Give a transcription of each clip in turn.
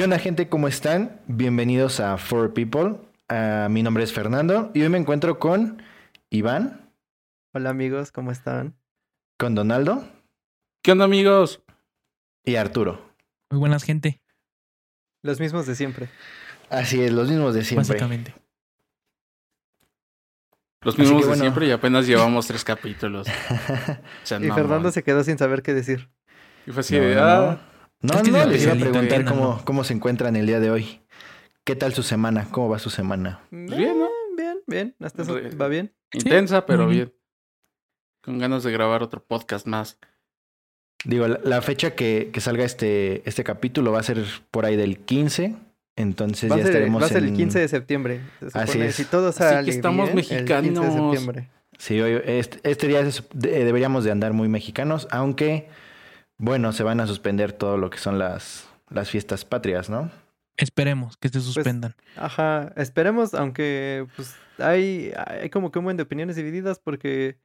¿Qué onda gente? ¿Cómo están? Bienvenidos a Four People. Ah, mi nombre es Fernando y hoy me encuentro con Iván, Hola amigos, ¿cómo están? con Donaldo ¿Qué onda, amigos? y Arturo. Muy buenas, gente, Los mismos de siempre. Así es, los mismos de siempre. básicamente. Los mismos que de bueno. siempre y apenas llevamos tres capítulos. Y. Fernando se quedó sin saber qué decir. Y fue así No, de, no, ah, No, Es que no, es les iba a preguntar cómo, ¿no? cómo se encuentran el día de hoy. ¿Qué tal su semana? ¿Cómo va su semana? bien, ¿no? Eh, Bien, bien. Hasta eso va bien. intensa, pero bien. bien. Con ganas de grabar otro podcast más. Digo, la, la fecha que, que salga este, este capítulo va a ser por ahí del 15. Entonces Va ya ser, estaremos va a ser el en- 15 de septiembre. se Así supone. es. Si todo Así sale que estamos bien, el 15 de mexicanos. septiembre. Sí, hoy, este, este día es- de- deberíamos de andar muy mexicanos, aunque, bueno, se van a suspender todo lo que son las, las fiestas patrias, ¿no? Esperemos que Pues, se suspendan. Ajá, esperemos, aunque pues hay, hay como que un buen de opiniones divididas porque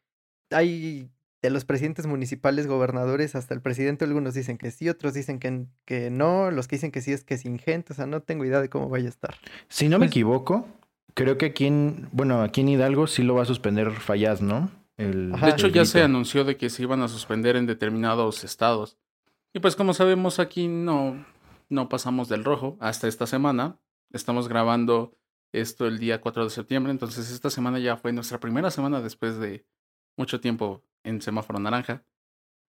hay de los presidentes municipales, gobernadores, hasta el presidente, algunos dicen que sí, otros dicen que, que no, los que dicen que sí es que es ingente, o sea, no tengo idea de cómo vaya a estar. Si no me Pues- equivoco, creo que aquí en, bueno, aquí en Hidalgo sí lo va a suspender Fallas, ¿no? El, Ajá. De hecho, el ya se anunció de que se iban a suspender en determinados estados. Y pues como sabemos, aquí no, no pasamos del rojo hasta esta semana. Estamos grabando esto el día 4 de septiembre, entonces esta semana ya fue nuestra primera semana después de mucho tiempo en semáforo naranja.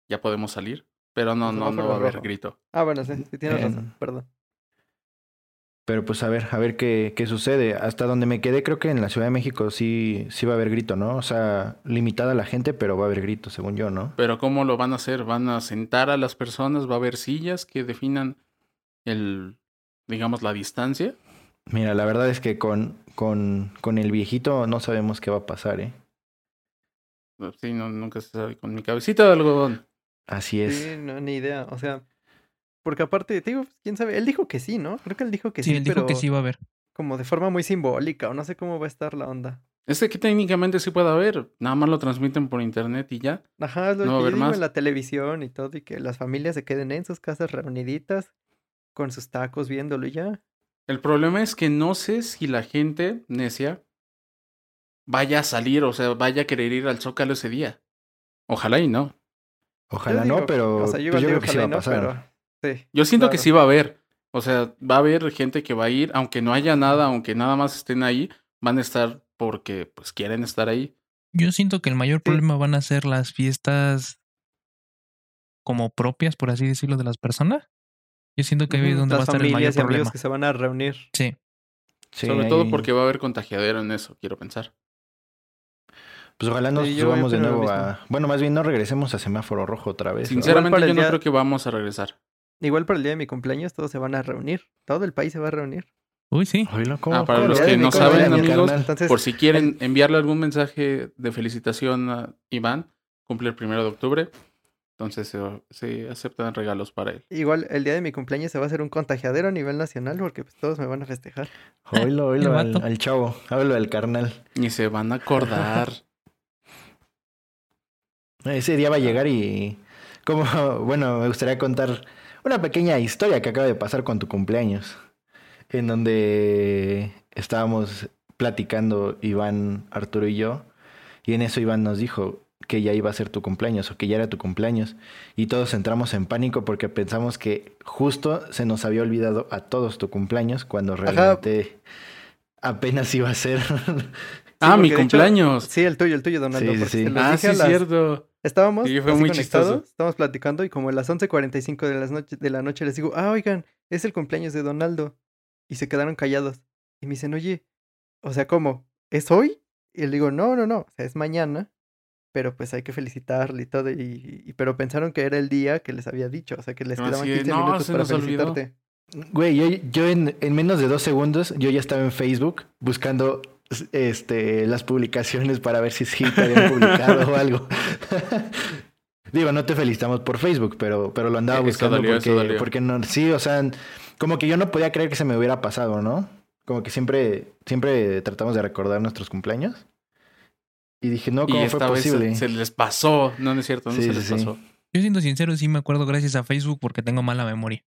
Ya podemos salir, pero no, no, no va a haber grito. Ah, bueno, sí, sí tienes En- razón, perdón. Pero pues a ver, a ver qué, qué sucede. Hasta donde me quedé, creo que en la Ciudad de México sí, sí va a haber grito, ¿no? O sea, limitada la gente, pero va a haber grito, según yo, ¿no? Pero ¿cómo lo van a hacer? ¿Van a sentar a las personas? ¿Va a haber sillas que definan el, digamos, la distancia? Mira, la verdad es que con, con, con el viejito no sabemos qué va a pasar, ¿eh? Sí, no, nunca se sabe. Con mi cabecita de algodón. Así es. Sí, no, ni idea, o sea, porque aparte, te digo, quién sabe, él dijo que sí, ¿no? Creo que él dijo que sí, sí, él dijo pero que sí iba a haber. como de forma muy simbólica, o no sé cómo va a estar la onda. Este que técnicamente sí puede haber. Nada más lo transmiten por internet y ya. Ajá, es lo No va a que haber más. en la televisión y todo, y que las familias se queden en sus casas reuniditas con sus tacos viéndolo y ya. El problema es que no sé si la gente necia vaya a salir, o sea, vaya a querer ir al Zócalo ese día. Ojalá y no. Ojalá Yo no, digo- pero o sea, yo pues yo digo creo que sí va a pasar. pero sí. Yo siento que sí va a haber. O sea, va a haber gente que va a ir, aunque no haya nada, aunque nada más estén ahí, van a estar porque pues quieren estar ahí. Yo siento que el mayor problema van a ser las fiestas como propias, por así decirlo, de las personas. Yo siento que ahí es donde va a las estar el mayor familias y amigos problema. que se van a reunir. Sí, Sí, Sobre todo porque va a haber contagiadero en eso, quiero pensar. Pues ojalá nos Sí, subamos de nuevo a... Bueno, más bien no regresemos a semáforo rojo otra vez. Sinceramente, yo no día- creo que vamos a regresar. Igual para el día de mi cumpleaños todos se van a reunir. Todo el país se va a reunir. uy, sí. Oílo, ¿cómo- Ah, para cómo los que no saben, amigos, Entonces, Por si quieren enviarle algún mensaje de felicitación a Iván, cumple el primero de octubre. Entonces se, se aceptan regalos para él. igual el día de mi cumpleaños se va a hacer un contagiadero a nivel nacional porque pues, todos me van a festejar. Oílo, oílo al, al chavo. Háblalo al carnal. Y se van a acordar. Ese día va a llegar y... Como, bueno, me gustaría contar una pequeña historia que acaba de pasar con tu cumpleaños. En donde estábamos platicando Iván, Arturo y yo. Y en eso Iván nos dijo que ya iba a ser tu cumpleaños o que ya era tu cumpleaños. Y todos entramos en pánico porque pensamos que justo se nos había olvidado a todos tu cumpleaños cuando realmente apenas iba a ser. ah, mi porque de hecho- cumpleaños. Sí, el tuyo, el tuyo, Donaldo. Sí, sí, porque sí. ah, dije sí, a es las- cierto. Estábamos Sí, fue así muy conectados, chistoso. estábamos platicando y como a las 11.45 de, las noche, de la noche les digo, ah, oigan, es el cumpleaños de Donaldo. Y se quedaron callados. Y me dicen, oye, o sea, ¿cómo? ¿Es hoy? Y le digo, no, no, no, o sea, es mañana. Pero pues hay que felicitarle y todo. Y, y- pero pensaron que era el día que les había dicho. O sea, que les quedaban así de, 15 "No, minutos se para nos olvidó". felicitarte. Güey, yo, yo en, en menos de dos segundos, yo ya estaba en Facebook buscando este, las publicaciones para ver si sí te habían publicado o algo. Digo, no te felicitamos por Facebook, pero, pero lo andaba Eh, buscando dolió, porque, no, sí, o sea, como que yo no podía creer que se me hubiera pasado, ¿no? Como que siempre, siempre tratamos de recordar nuestros cumpleaños. Y dije, no, y ¿cómo fue vez posible? se, se les pasó. No, no es cierto, no Sí, se les sí. pasó. Yo siendo sincero, sí me acuerdo gracias a Facebook porque tengo mala memoria.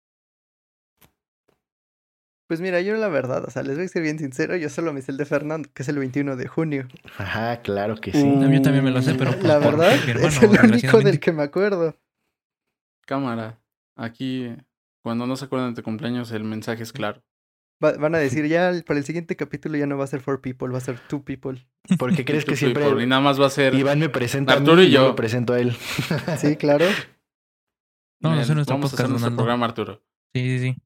Pues mira, yo la verdad, o sea, les voy a ser bien sincero, yo solo me sé el de Fernando, que es el 21 de junio. Ajá, claro que sí. A mí también me lo sé, pero pues, La verdad, hermano, es el único del que me acuerdo. Cámara. Aquí, cuando no se acuerdan de tu cumpleaños, el mensaje es claro. Va- van a decir, ya para el siguiente capítulo ya no va a ser four people, va a ser two people. ¿Por qué crees que Y siempre nada más va a ser. Iván me presenta a Arturo mí y y yo yo. lo presento a él? Sí, claro. No, no sé nuestro Vamos a hacer podcast, nuestro programa, Arturo. Sí, sí, sí.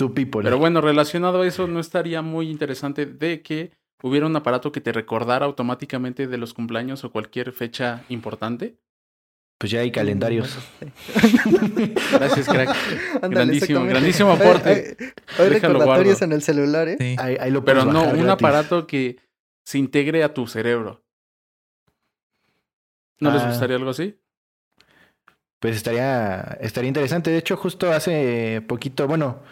Two people. Pero bueno, relacionado a eso, ¿no estaría muy interesante de que hubiera un aparato que te recordara automáticamente de los cumpleaños o cualquier fecha importante? Pues ya hay calendarios. Gracias, crack. Grandísimo, grandísimo aporte. Hay, recordatorios guardo. en el celular, ¿eh? sí. Ahí, ahí lo Pero no, un gratis. aparato que se integre a tu cerebro. ¿No les Ah. gustaría algo así? Pues estaría, estaría interesante. De hecho, justo hace poquito, bueno,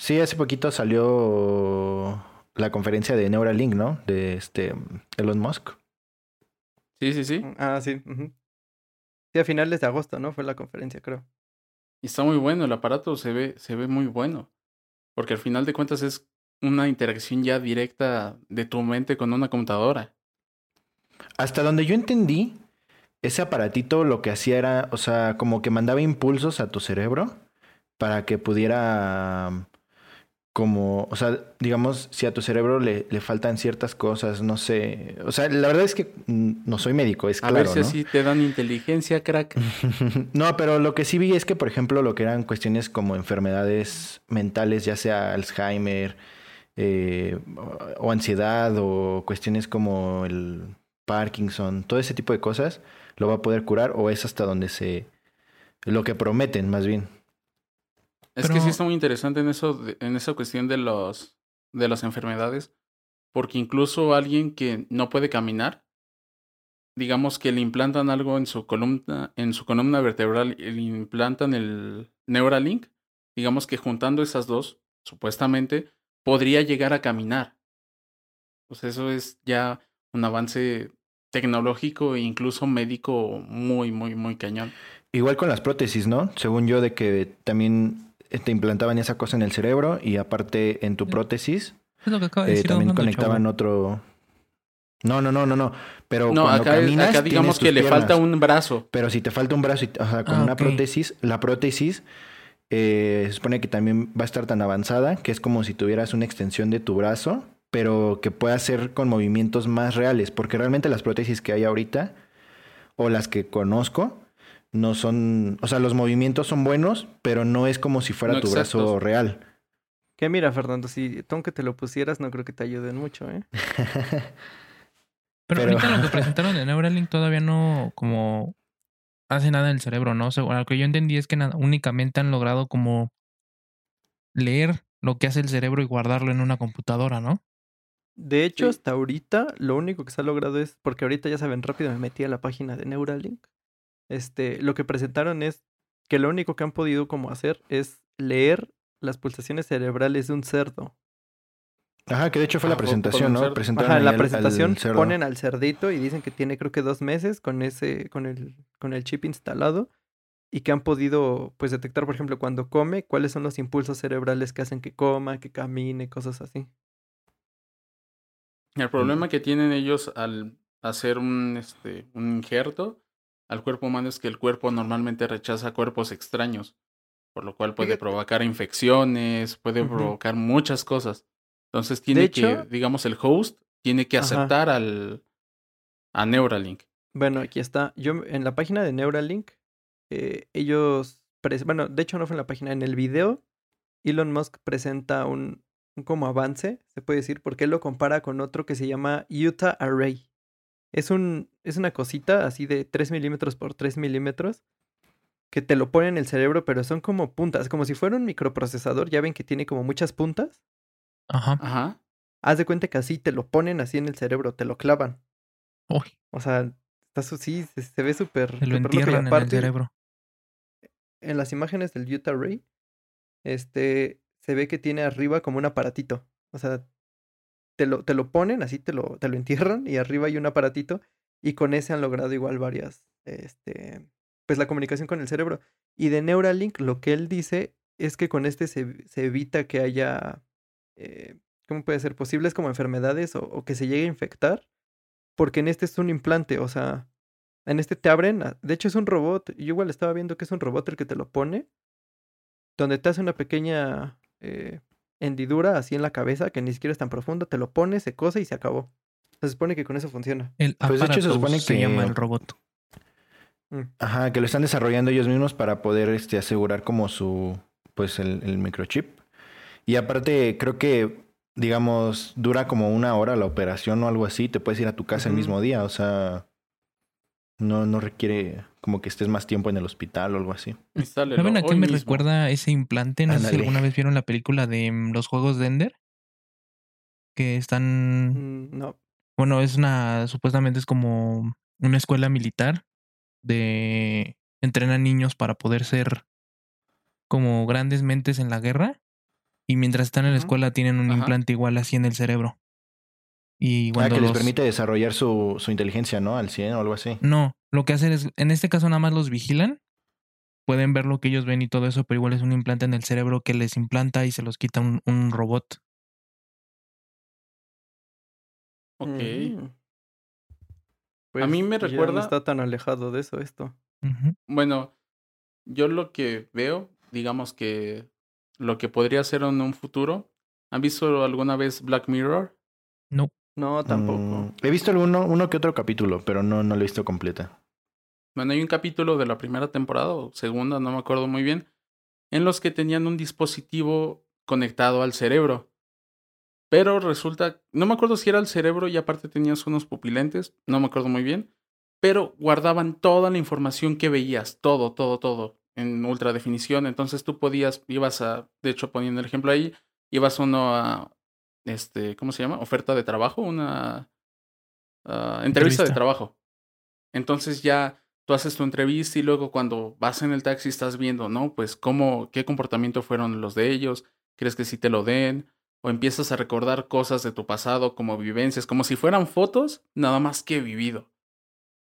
sí, hace poquito salió la conferencia de Neuralink, ¿no? De este Elon Musk. Sí, sí, sí. Ah, sí. Sí, a finales de agosto, ¿no? Fue la conferencia, creo. Y está muy bueno, el aparato se ve, se ve muy bueno. Porque al final de cuentas es una interacción ya directa de tu mente con una computadora. Hasta donde yo entendí, ese aparatito lo que hacía era, o sea, como que mandaba impulsos a tu cerebro para que pudiera, como, o sea, digamos, si a tu cerebro le, le faltan ciertas cosas, no sé, o sea, la verdad es que no soy médico, es A claro, ver si ¿no? así te dan inteligencia, crack. No, pero lo que sí vi es que, por ejemplo, lo que eran cuestiones como enfermedades mentales, ya sea Alzheimer eh, o ansiedad o cuestiones como el Parkinson, todo ese tipo de cosas, lo va a poder curar o es hasta donde se... lo que prometen, más bien. Es que sí está muy interesante en eso, en esa cuestión de los de las enfermedades, porque incluso alguien que no puede caminar, digamos que le implantan algo en su columna, en su columna vertebral y le implantan el Neuralink, digamos que juntando esas dos, supuestamente, podría llegar a caminar. Pues eso es ya un avance tecnológico e incluso médico muy, muy, muy cañón. Igual con las prótesis, ¿no? Según yo, de que también te implantaban esa cosa en el cerebro y aparte en tu prótesis Es lo que acaba de eh, decir también conectaban chavo. otro... No, no, no, no, no. Pero No, cuando acá, caminas, acá digamos que le falta un brazo. Pero si te falta un brazo, y- o sea, con Ah, una prótesis, la prótesis eh, se supone que también va a estar tan avanzada que es como si tuvieras una extensión de tu brazo, pero que pueda ser con movimientos más reales, porque realmente las prótesis que hay ahorita, o las que conozco, no son, o sea, los movimientos son buenos, pero no es como si fuera No tu brazo real. Que mira, Fernando, si tú aunque te lo pusieras, no creo que te ayuden mucho, ¿eh? Pero, Pero- ahorita lo que presentaron de Neuralink todavía no como hace nada en el cerebro, ¿no? Según lo que yo entendí es que nada, únicamente han logrado como leer lo que hace el cerebro y guardarlo en una computadora, ¿no? De hecho, Sí. hasta ahorita, lo único que se ha logrado es, porque ahorita ya saben, rápido me metí a la página de Neuralink. Este, lo que presentaron es que lo único que han podido como hacer es leer las pulsaciones cerebrales de un cerdo. Ajá, que de hecho fue Ah, la con presentación, ¿no? Presentaron Ajá, la al- al presentación ponen al cerdito y dicen que tiene creo que dos meses con ese, con el, con el chip instalado y que han podido pues detectar, por ejemplo, cuando come, cuáles son los impulsos cerebrales que hacen que coma, que camine, cosas así. El problema que tienen ellos al hacer un, este, un injerto al cuerpo humano es que el cuerpo normalmente rechaza cuerpos extraños, por lo cual puede provocar infecciones, puede provocar muchas cosas. Entonces tiene De que, hecho- digamos, el host tiene que Ajá. aceptar al a Neuralink. Bueno, aquí está. Yo en la página de Neuralink, eh, ellos, bueno, de hecho no fue en la página, en el video, Elon Musk presenta un, un como avance, se puede decir, porque él lo compara con otro que se llama Utah Array. Es, un, es una cosita así de 3 milímetros por 3 milímetros que te lo pone en el cerebro, pero son como puntas, como si fuera un microprocesador. Ya ven que tiene como muchas puntas. Ajá. Ajá. Haz de cuenta que así te lo ponen así en el cerebro, te lo clavan. Uy, O sea, está sí, se, se ve súper. lo entierran en el aparte, cerebro. en las imágenes del Utah Ray, este, se ve que tiene arriba como un aparatito. O sea, te lo, te lo ponen, así te lo, te lo entierran y arriba hay un aparatito y con ese han logrado igual varias, este, pues la comunicación con el cerebro. Y de Neuralink lo que él dice es que con este se, se evita que haya, eh, ¿cómo puede ser? Posibles como enfermedades o, que se llegue a infectar, porque en este es un implante, o sea, en este te abren, a- de hecho es un robot, yo igual estaba viendo que es un robot el que te lo pone, donde te hace una pequeña eh, hendidura así en la cabeza, que ni siquiera es tan profunda, te lo pone, se cose y se acabó. Se supone que con eso funciona. El Pues, de hecho, se supone se que- llama el robot. Mm. Ajá, que lo están desarrollando ellos mismos para poder este, asegurar como su, pues el, el microchip. Y aparte, creo que, digamos, dura como una hora la operación o algo así. Te puedes ir a tu casa el mismo día. O sea, no, no requiere como que estés más tiempo en el hospital o algo así. ¿Saben a qué me mismo. recuerda ese implante? No sé si alguna vez vieron la película de mm, los juegos de Ender. Que están. Mm, No. Bueno, es una. Supuestamente es como una escuela militar. De. Entrenan niños para poder ser. Como grandes mentes en la guerra. Y mientras están en la escuela tienen un Ajá. implante igual así en el cerebro. Y Ah, cuando que les permite desarrollar su, su inteligencia, ¿no? Al 100 o algo así. No, lo que hacen es, en este caso nada más los vigilan. Pueden ver lo que ellos ven y todo eso, pero igual es un implante en el cerebro que les implanta y se los quita un, un robot. Ok. Mm. A mí me ya recuerda- No está tan alejado de eso esto. Bueno, yo lo que veo, digamos que lo que podría ser en un futuro. ¿Han visto alguna vez Black Mirror? No, No, tampoco. Mm, he visto alguno, uno que otro capítulo, pero no, no lo he visto completa. Bueno, hay un capítulo de la primera temporada o segunda, no me acuerdo muy bien, en los que tenían un dispositivo conectado al cerebro. Pero resulta, no me acuerdo si era el cerebro y aparte tenías unos pupilentes, no me acuerdo muy bien, pero guardaban toda la información que veías, todo, todo, todo, en ultra definición. Entonces tú podías, ibas a, de hecho poniendo el ejemplo ahí, ibas uno a, este, ¿cómo se llama? Oferta de trabajo, una ah, entrevista de trabajo. Entonces ya tú haces tu entrevista y luego cuando vas en el taxi estás viendo, ¿no? Pues cómo, qué comportamiento fueron los de ellos, crees que sí te lo den, o empiezas a recordar cosas de tu pasado como vivencias, como si fueran fotos, nada más que vivido.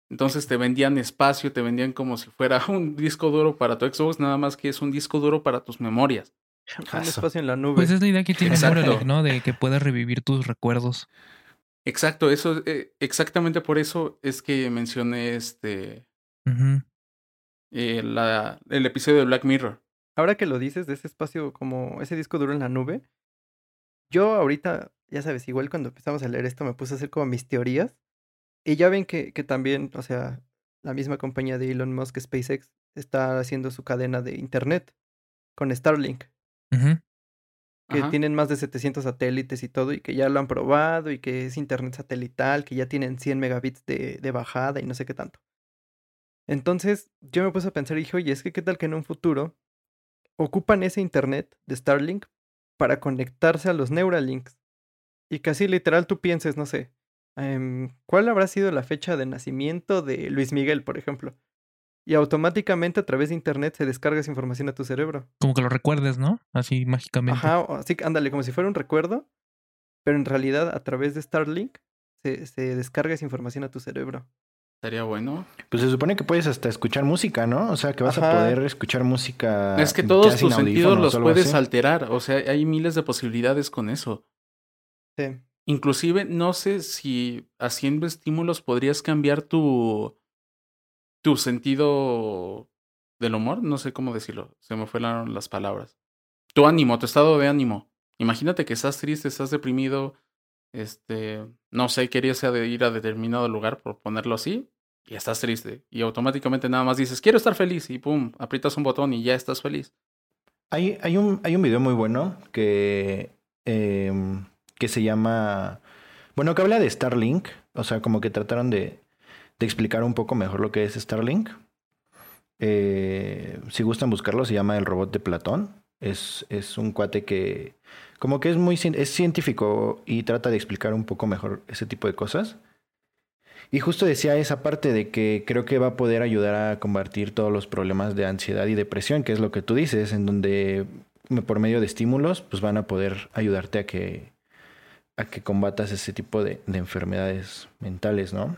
Entonces te vendían espacio, te vendían como si fuera un disco duro para tu Xbox, nada más que es un disco duro para tus memorias. Un espacio en la nube. pues es la idea que tiene. Neuralink, ¿no? De que puedas revivir tus recuerdos. Exacto, eso, eh, exactamente por eso es que mencioné este, eh, la, el episodio de Black Mirror. Ahora que lo dices de ese espacio como ese disco duro en la nube, yo ahorita, ya sabes, igual cuando empezamos a leer esto me puse a hacer como mis teorías. Y ya ven que, que también, o sea, la misma compañía de Elon Musk, SpaceX, está haciendo su cadena de internet con Starlink, Que Ajá. tienen más de 700 satélites y todo, y que ya lo han probado, y que es internet satelital, que ya tienen 100 megabits de, de bajada y no sé qué tanto. Entonces, yo me puse a pensar y dije, oye, es que qué tal que en un futuro ocupan ese internet de Starlink para conectarse a los Neuralinks. Y casi literal tú pienses, no sé, em, ¿cuál habrá sido la fecha de nacimiento de Luis Miguel, por ejemplo? Y automáticamente a través de internet se descarga esa información a tu cerebro. Como que lo recuerdes, ¿no? Así mágicamente. Ajá, así, que ándale, como si fuera un recuerdo, pero en realidad a través de Starlink se, se descarga esa información a tu cerebro. Estaría bueno. Pues se supone que puedes hasta escuchar música, ¿no? O sea, que vas a poder escuchar música. es que todos tus sentidos los puedes así. alterar. O sea, hay miles de posibilidades con eso. Sí. Inclusive, no sé si haciendo estímulos podrías cambiar tu, tu sentido del humor. No sé cómo decirlo. Se me fueron las palabras. Tu ánimo, tu estado de ánimo. Imagínate que estás triste, estás deprimido. Este, no sé, querías ir a determinado lugar, por ponerlo así, y estás triste. Y automáticamente nada más dices, quiero estar feliz, y pum, aprietas un botón y ya estás feliz. Hay, hay, un, hay un video muy bueno que, em, que se llama. Bueno, que habla de Starlink. O sea, como que trataron de, de explicar un poco mejor lo que es Starlink. Eh, si gustan buscarlo, se llama El Robot de Platón. Es, es un cuate que, como que es muy es científico y trata de explicar un poco mejor ese tipo de cosas. Y justo decía esa parte de que creo que va a poder ayudar a combatir todos los problemas de ansiedad y depresión, que es lo que tú dices, en donde por medio de estímulos, pues van a poder ayudarte a que, a que combatas ese tipo de enfermedades mentales, ¿no?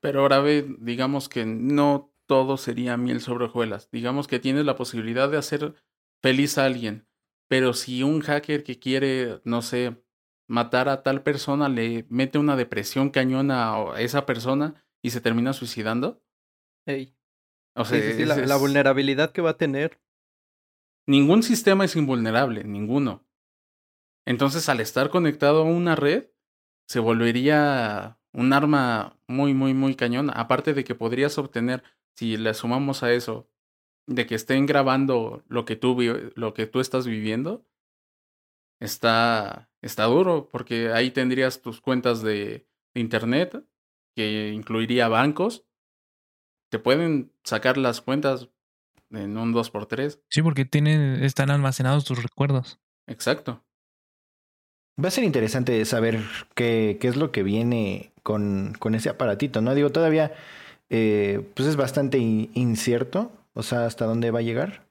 Pero ahora ve, digamos que no todo sería miel sobre hojuelas. Digamos que tienes la posibilidad de hacer feliz a alguien. Pero si un hacker que quiere, no sé, matar a tal persona le mete una depresión cañona a esa persona y se termina suicidando. Ey. O Sí, sea, sí, sí, la, es- la vulnerabilidad que va a tener. Ningún sistema es invulnerable, ninguno. Entonces, al estar conectado a una red, se volvería un arma muy, muy, muy cañona. Aparte de que podrías obtener, si le sumamos a eso, de que estén grabando lo que tú, lo que tú estás viviendo, está, está duro, porque ahí tendrías tus cuentas de, de internet, que incluiría bancos. Te pueden sacar las cuentas en un 2x3. Sí, porque tienen, están almacenados tus recuerdos. Exacto. Va a ser interesante saber qué, qué es lo que viene con, con ese aparatito, ¿no? Digo, todavía eh, pues es bastante in- incierto, o sea, hasta dónde va a llegar,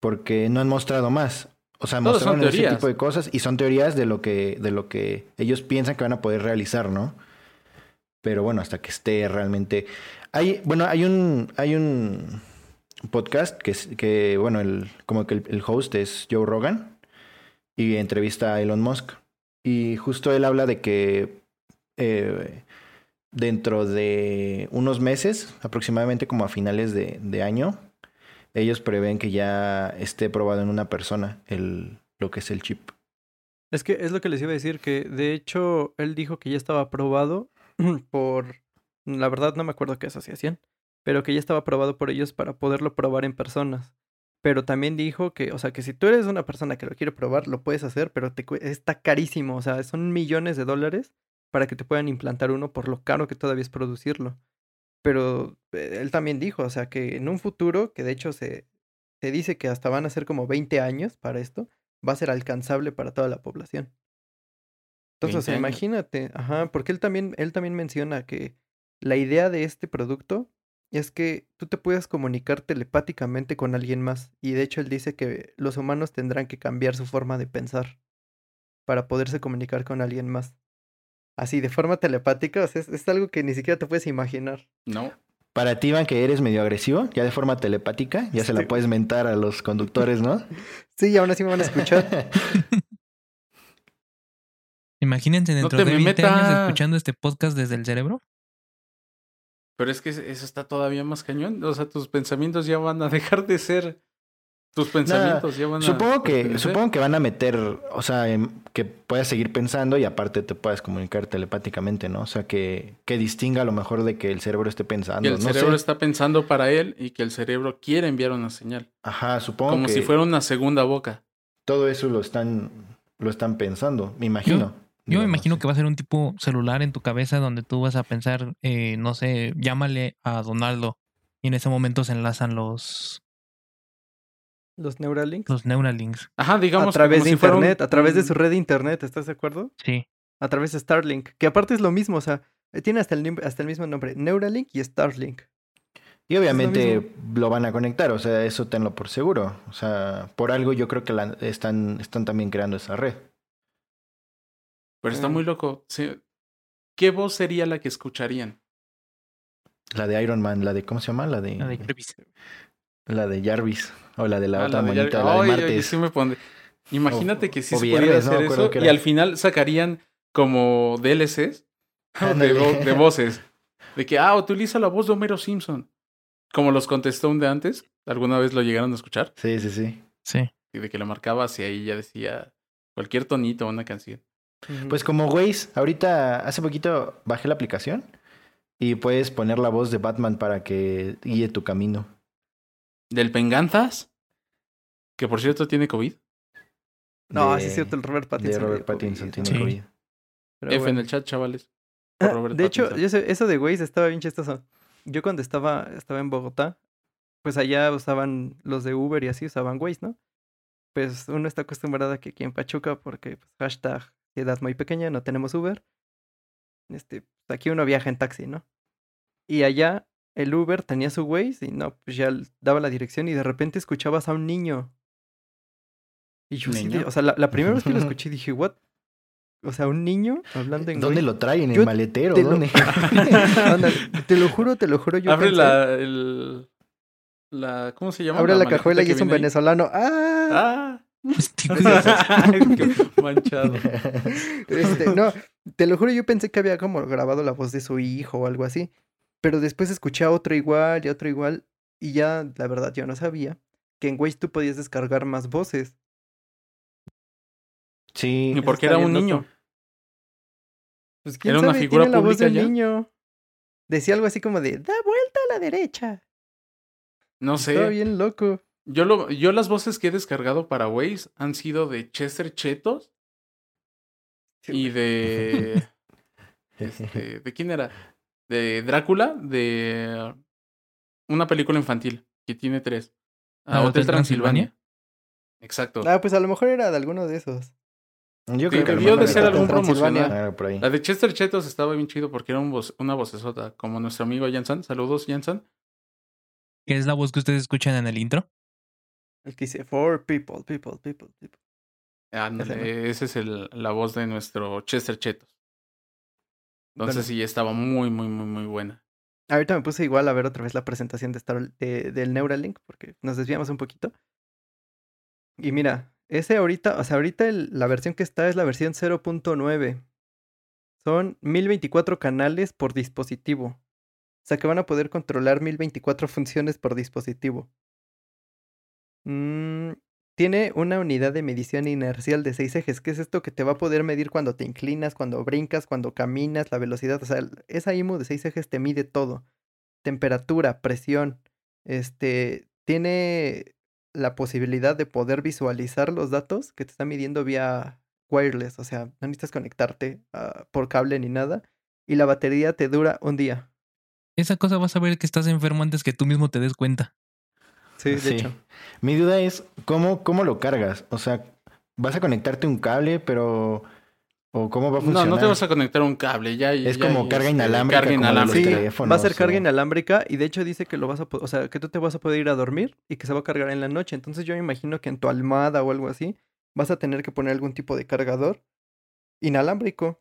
porque no han mostrado más. O sea, Todos mostraron ese tipo de cosas y son teorías de lo que, de lo que ellos piensan que van a poder realizar, ¿no? Pero bueno, hasta que esté realmente. Hay, bueno, hay un, hay un podcast que, que bueno, el, como que el, el host es Joe Rogan y entrevista a Elon Musk. Y justo él habla de que eh, dentro de unos meses, aproximadamente como a finales de, año, ellos prevén que ya esté probado en una persona el, lo que es el chip. Es que es lo que les iba a decir, que de hecho él dijo que ya estaba aprobado por, la verdad no me acuerdo qué asociación, pero que ya estaba aprobado por ellos para poderlo probar en personas. Pero también dijo que, o sea, que si tú eres una persona que lo quiere probar, lo puedes hacer, pero te, está carísimo, o sea, son millones de dólares para que te puedan implantar uno por lo caro que todavía es producirlo. Pero eh, él también dijo, o sea, que en un futuro, que de hecho se, se dice que hasta van a ser como 20 años para esto, va a ser alcanzable para toda la población. Entonces, o sea, 20 años. imagínate, ajá, porque él también, él también menciona que la idea de este producto es que tú te puedas comunicar telepáticamente con alguien más. Y de hecho él dice que los humanos tendrán que cambiar su forma de pensar para poderse comunicar con alguien más. Así, de forma telepática, o sea, es, es algo que ni siquiera te puedes imaginar. No. Para ti, Iván, que eres medio agresivo, ya de forma telepática, ya se la puedes mentar a los conductores, ¿no? Sí, y aún así me van a escuchar. Imagínense dentro de me 20 años escuchando este podcast desde el cerebro. Pero es que eso está todavía más cañón. O sea, tus pensamientos ya van a dejar de ser. Tus pensamientos ya van a. Supongo que, supongo que van a meter, o sea, que puedas seguir pensando y aparte te puedas comunicar telepáticamente, ¿no? O sea, que, que distinga a lo mejor de que el cerebro esté pensando. Que el no cerebro sé. está pensando para él y que el cerebro quiere enviar una señal. Ajá, supongo Como que si fuera una segunda boca. todo eso lo están, lo están pensando, me imagino. Yo me imagino que va a ser un tipo celular en tu cabeza donde tú vas a pensar, eh, no sé, llámale a Donaldo. Y en ese momento se enlazan los, Los Neuralinks. los Neuralinks. Ajá, digamos. a través de si fuera un- internet, a través de su red de internet, ¿estás de acuerdo? Sí. A través de Starlink, que aparte es lo mismo, o sea, eh, tiene hasta el, nim- hasta el mismo nombre, Neuralink y Starlink. Y obviamente lo van a conectar, o sea, eso tenlo por seguro. O sea, por algo yo creo que la- están, están también creando esa red. Pero está muy loco. Sí. ¿Qué voz sería la que escucharían? La de Iron Man, la de, ¿cómo se llama? La de, La de Jarvis. la de Jarvis. O la de la Ah, otra de Jar- la de Ay, ay, Martes. sí me pondré- Imagínate O- que sí o se pudiera hacer eso y al final sacarían como DLCs de, vo- de voces. De que, ah, utiliza la voz de Homero Simpson. Como los contestó un de antes. ¿Alguna vez lo llegaron a escuchar? Sí, sí, sí. Sí. Y de que lo marcabas y ahí ya decía cualquier tonito o una canción. Pues como Waze, ahorita hace poquito bajé la aplicación y puedes poner la voz de Batman para que guíe tu camino. ¿Del Penganzas? Que por cierto tiene COVID. no, de- sí es cierto, el Robert Pattinson. De Robert Pattinson COVID, tiene Sí. COVID. pero F en el chat, chavales. Ah, de hecho, yo sé- eso de Waze estaba bien chistoso. Yo cuando estaba, estaba en Bogotá, pues allá usaban los de Uber y así usaban Waze, ¿no? Pues uno está acostumbrado a que aquí en Pachuca, porque pues, hashtag edad muy pequeña, no tenemos Uber. Este, aquí uno viaja en taxi, ¿no? Y allá el Uber tenía su Waze y no, pues ya daba la dirección y de repente escuchabas a un niño. Y yo sí, o sea, la, la primera vez que lo escuché dije, ¿what? O sea, un niño hablando en ¿Dónde Waze. lo traen? ¿En Yo el maletero? te lo- te lo juro, te lo juro, yo Abre pensé- la, el, la ¿cómo se llama? Abre la cajuela y es un ahí. venezolano. ¡Ah! Ah, manchado. Este, no, te lo juro, yo pensé que había como grabado la voz de su hijo o algo así. Pero después escuché a otro igual y a otro igual. Y ya, la verdad, yo no sabía que en Waze tú podías descargar más voces. Sí. Y porque era un niño. Pues quién Era una sabe, figura tiene la voz pública del ya. niño. Decía algo así como de, da vuelta a la derecha. No Estaba sé. bien loco. Yo lo, yo las voces que he descargado para Waze han sido de Chester Chetos y de este, ¿de quién era? De Drácula, de una película infantil que tiene tres. ¿Ah, Hotel Hotel Transilvania. Transilvania? Exacto. Ah, pues a lo mejor era de alguno de esos. Yo Sí, creo que debió de ser algún promocional. Ah, por ahí. La de Chester Chetos estaba bien chido porque era un voz- una vocesota, como nuestro amigo Jansan. Saludos, Jansan. ¿Qué es la voz que ustedes escuchan en el intro? El que dice, for people, people, people, people. Ese es el, la voz de nuestro Chester Chetos. Entonces Bueno. sí, estaba muy, muy, muy, muy buena. Ahorita me puse igual a ver otra vez la presentación de Star, de- del Neuralink, porque nos desviamos un poquito. Y mira, ese ahorita, o sea, ahorita el- la versión que está es la versión 0.9. Son 1024 canales por dispositivo. O sea que van a poder controlar 1024 funciones por dispositivo. Mm, tiene una unidad de medición inercial de 6 ejes. ¿Qué es esto que te va a poder medir cuando te inclinas, cuando brincas, cuando caminas, la velocidad? O sea, esa IMU de 6 ejes te mide todo. Temperatura, presión. Este, tiene la posibilidad de poder visualizar los datos que te está midiendo vía wireless. O sea, no necesitas conectarte ah, por cable ni nada. Y la batería te dura un día. Esa cosa vas a ver que estás enfermo antes que tú mismo te des cuenta. Sí, de Sí. hecho. Mi duda es, ¿cómo, ¿cómo lo cargas? O sea, ¿vas a conectarte un cable, pero... ¿O cómo va a No, funcionar? no te vas a conectar un cable, ya Es ya como carga este, inalámbrica, carga como de los inalámbrica. Sí, va a ser carga o- inalámbrica y de hecho dice que lo vas a, o sea, que tú te vas a poder ir a dormir y que se va a cargar en la noche. Entonces yo me imagino que en tu almohada o algo así vas a tener que poner algún tipo de cargador inalámbrico.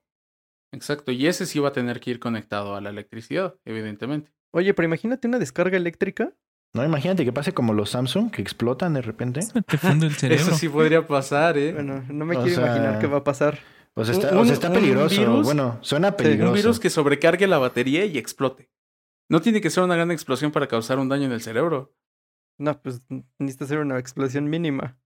Exacto, y ese sí va a tener que ir conectado a la electricidad, evidentemente. Oye, pero imagínate una descarga eléctrica. No, imagínate que pase como los Samsung, que explotan de repente. Te funde el cerebro. Eso sí podría pasar, ¿eh? Bueno, no me O quiero imaginar qué va a pasar. O sea, está, Un- o sea, está peligroso. virus- bueno, suena peligroso. Un virus que sobrecargue la batería y explote. No tiene que ser una gran explosión para causar un daño en el cerebro. No, pues necesita ser una explosión mínima.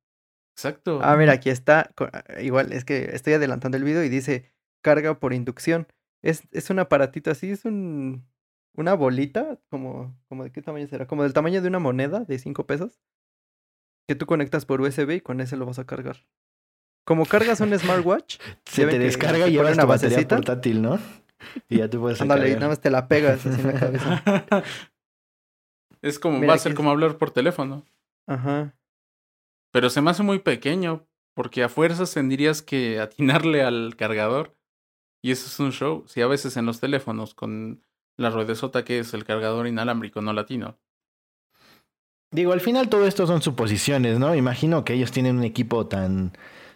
Exacto. Ah, mira, aquí está. ah, Igual, es que estoy adelantando el video y dice carga por inducción. Es, es un aparatito así, es un una bolita, como, como de qué tamaño será, como del tamaño de una moneda de 5 pesos, que tú conectas por USB y con ese lo vas a cargar. Como cargas un smartwatch, Se te que descarga y llevas una tu batería basecita. portátil, ¿no? Y ya tú puedes ándale, nada más te la pegas así en la cabeza. es como, Mira, va a ser es- como hablar por teléfono. Ajá. Pero se me hace muy pequeño, porque a fuerzas tendrías que atinarle al cargador. Y eso es un show. Si a veces en los teléfonos con la ruedesota que es el cargador inalámbrico no latino. Digo, al final todo esto son suposiciones, ¿no? Imagino que ellos tienen un equipo tan,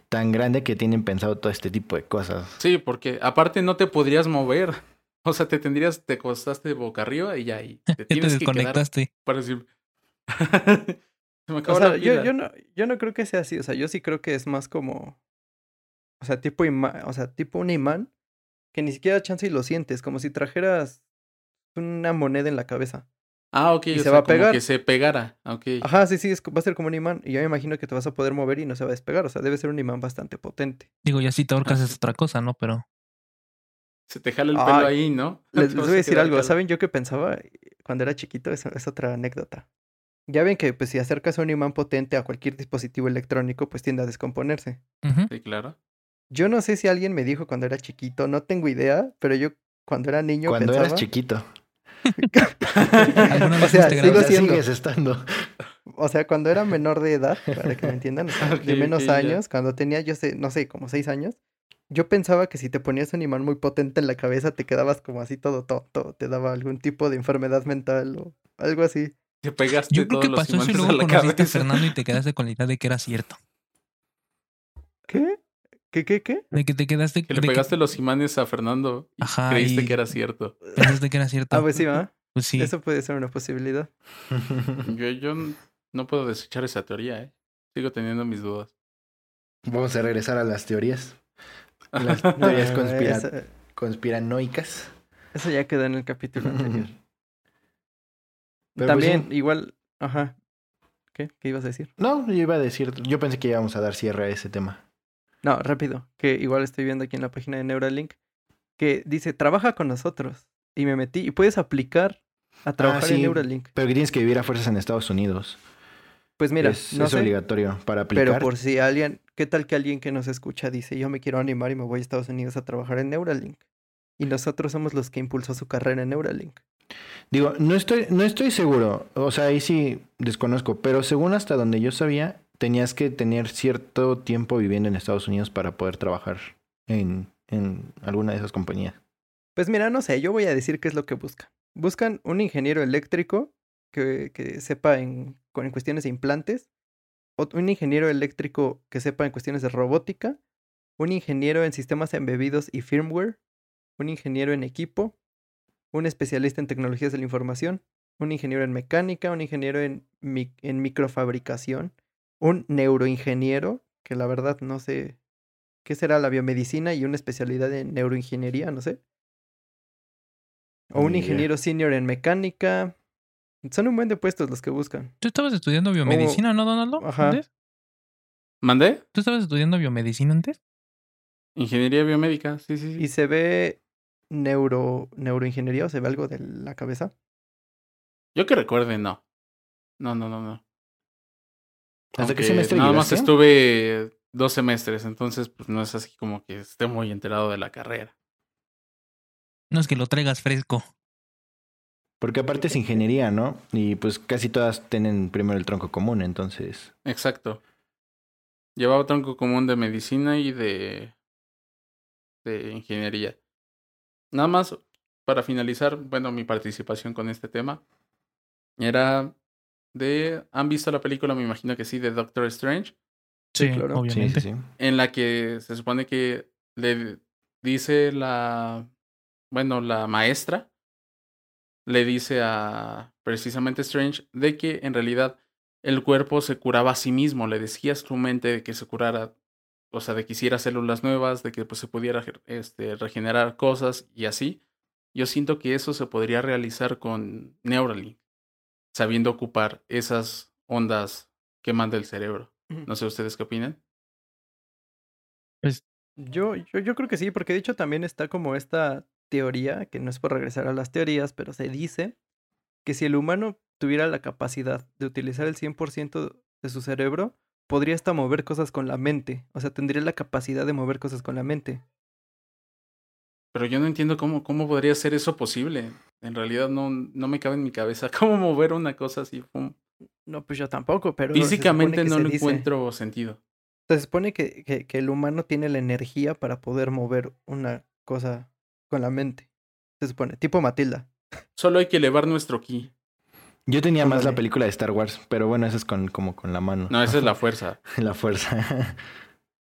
tan grande que tienen pensado todo este tipo de cosas. Sí, porque aparte no te podrías mover. O sea, te tendrías, te acostaste boca arriba y ya y te te que desconectaste. para decir. Se me O acabó sea, la yo, yo, no, yo no creo que sea así. O sea, yo sí creo que es más como. O sea, tipo imán. O sea, tipo un imán. Que ni siquiera chance y lo sientes. Como si trajeras una moneda en la cabeza. Ah, ok. y o se sea, va a como pegar. que se pegara. Ok. Ajá, sí, sí, es, va a ser como un imán. Y yo me imagino que te vas a poder mover y no se va a despegar. O sea, debe ser un imán bastante potente. Digo, ya si te ahorcas Ah, es sí. otra cosa, ¿no? Pero Se te jala el pelo Ay, ahí, ¿no? Les, voy a decir algo. ¿Saben yo qué pensaba cuando era chiquito? Es, es otra anécdota. Ya ven que pues si acercas un imán potente a cualquier dispositivo electrónico, pues tiende a descomponerse. Sí, claro. Yo no sé si alguien me dijo cuando era chiquito, no tengo idea, pero yo cuando era niño Cuando pensaba... eras chiquito. ¿Alguna O sea, sigo siendo. sigues estando. O sea, cuando era menor de edad, para que me entiendan, o sea, Ok, de menos ya. años, cuando tenía, yo sé, no sé, como seis años, yo pensaba que si te ponías un imán muy potente en la cabeza, te quedabas como así todo tonto, te daba algún tipo de enfermedad mental o algo así. Te pegaste Yo creo todos que pasó eso y luego a conociste a cabeza. Fernando y te quedaste con la idea de que era cierto. ¿Qué? ¿Qué, qué, qué? De que te quedaste. Que le pegaste los imanes a Fernando y Ajá, creíste y- que era cierto. pensaste que era cierto. Ah, pues sí, ¿va? Pues sí. Eso puede ser una posibilidad. Yo, yo no puedo desechar esa teoría, ¿eh? Sigo teniendo mis dudas. Vamos a regresar a las teorías. Las teorías conspira- esa- conspiranoicas. eso ya quedó en el capítulo anterior. Pero pues También, sí. igual, ajá. ¿Qué? ¿Qué ibas a decir? No, yo iba a decir, yo pensé que íbamos a dar cierre a ese tema. No, rápido, que igual estoy viendo aquí en la página de Neuralink, que dice, trabaja con nosotros. Y me metí, y puedes aplicar a trabajar Ah, sí. en Neuralink. Pero que tienes que vivir a fuerzas en Estados Unidos. Pues mira, es, no es sé, obligatorio para aplicar. pero por si alguien, ¿qué tal que alguien que nos escucha dice, yo me quiero animar y me voy a Estados Unidos a trabajar en Neuralink? Y nosotros somos los que impulsó su carrera en Neuralink. Digo, no estoy, no estoy seguro. O sea, ahí sí desconozco. Pero según hasta donde yo sabía, tenías que tener cierto tiempo viviendo en Estados Unidos para poder trabajar en, alguna de esas compañías. Pues mira, no sé, yo voy a decir qué es lo que buscan. Buscan un ingeniero eléctrico que, que sepa en, cuestiones de implantes, un ingeniero eléctrico que sepa en cuestiones de robótica, un ingeniero en sistemas embebidos y firmware, un ingeniero en equipo, un especialista en tecnologías de la información, un ingeniero en mecánica, un ingeniero en microfabricación, un neuroingeniero, que la verdad no sé qué será la biomedicina y una especialidad en neuroingeniería, no sé. O un ingeniero senior en mecánica. Son un buen de puestos los que buscan. Tú estabas estudiando biomedicina, ¿no, Donaldo? Ajá. ¿Antes? ¿Mandé? ¿Tú estabas estudiando biomedicina antes? Ingeniería biomédica, sí, sí, sí. Y se ve neuro, neuroingeniería o se ve algo de la cabeza. Yo que recuerde, no. No, no, no, no. ¿Hasta qué semestre Nada más estuve dos semestres, entonces pues no es así como que esté muy enterado de la carrera. No es que lo traigas fresco. Porque aparte es ingeniería, ¿no? Y pues casi todas tienen primero el tronco común, entonces. Exacto. Llevaba tronco común de medicina y de, de ingeniería. Nada más para finalizar, bueno, mi participación con este tema era de... ¿Han visto la película? Me imagino que sí, de Doctor Strange. Sí, Sí, claro. Sí, obviamente. sí, sí. en la que se supone que le dice la, bueno, la maestra, le dice a precisamente Strange de que en realidad el cuerpo se curaba a sí mismo, le decía a su mente de que se curara, o sea, de que hiciera células nuevas, de que pues se pudiera este, regenerar cosas y así. Yo siento que eso se podría realizar con Neuralink, sabiendo ocupar esas ondas que manda el cerebro. No sé ustedes qué opinan. Pues Yo, yo, yo creo que sí, porque de hecho también está como esta teoría, que no es por regresar a las teorías, pero se dice que si el humano tuviera la capacidad de utilizar el 100% de su cerebro, podría hasta mover cosas con la mente. O sea, tendría la capacidad de mover cosas con la mente. Pero yo no entiendo cómo, cómo podría ser eso posible. En realidad no, no me cabe en mi cabeza cómo mover una cosa así. pum. No, pues yo tampoco, pero... Físicamente no le dice. encuentro sentido. Se supone que, que, que el humano tiene la energía para poder mover una cosa con la mente. Se supone, tipo Matilda. Solo hay que elevar nuestro ki. Yo tenía más la película de Star Wars, pero bueno, eso es con, como con la mano. No, esa es la fuerza. la fuerza.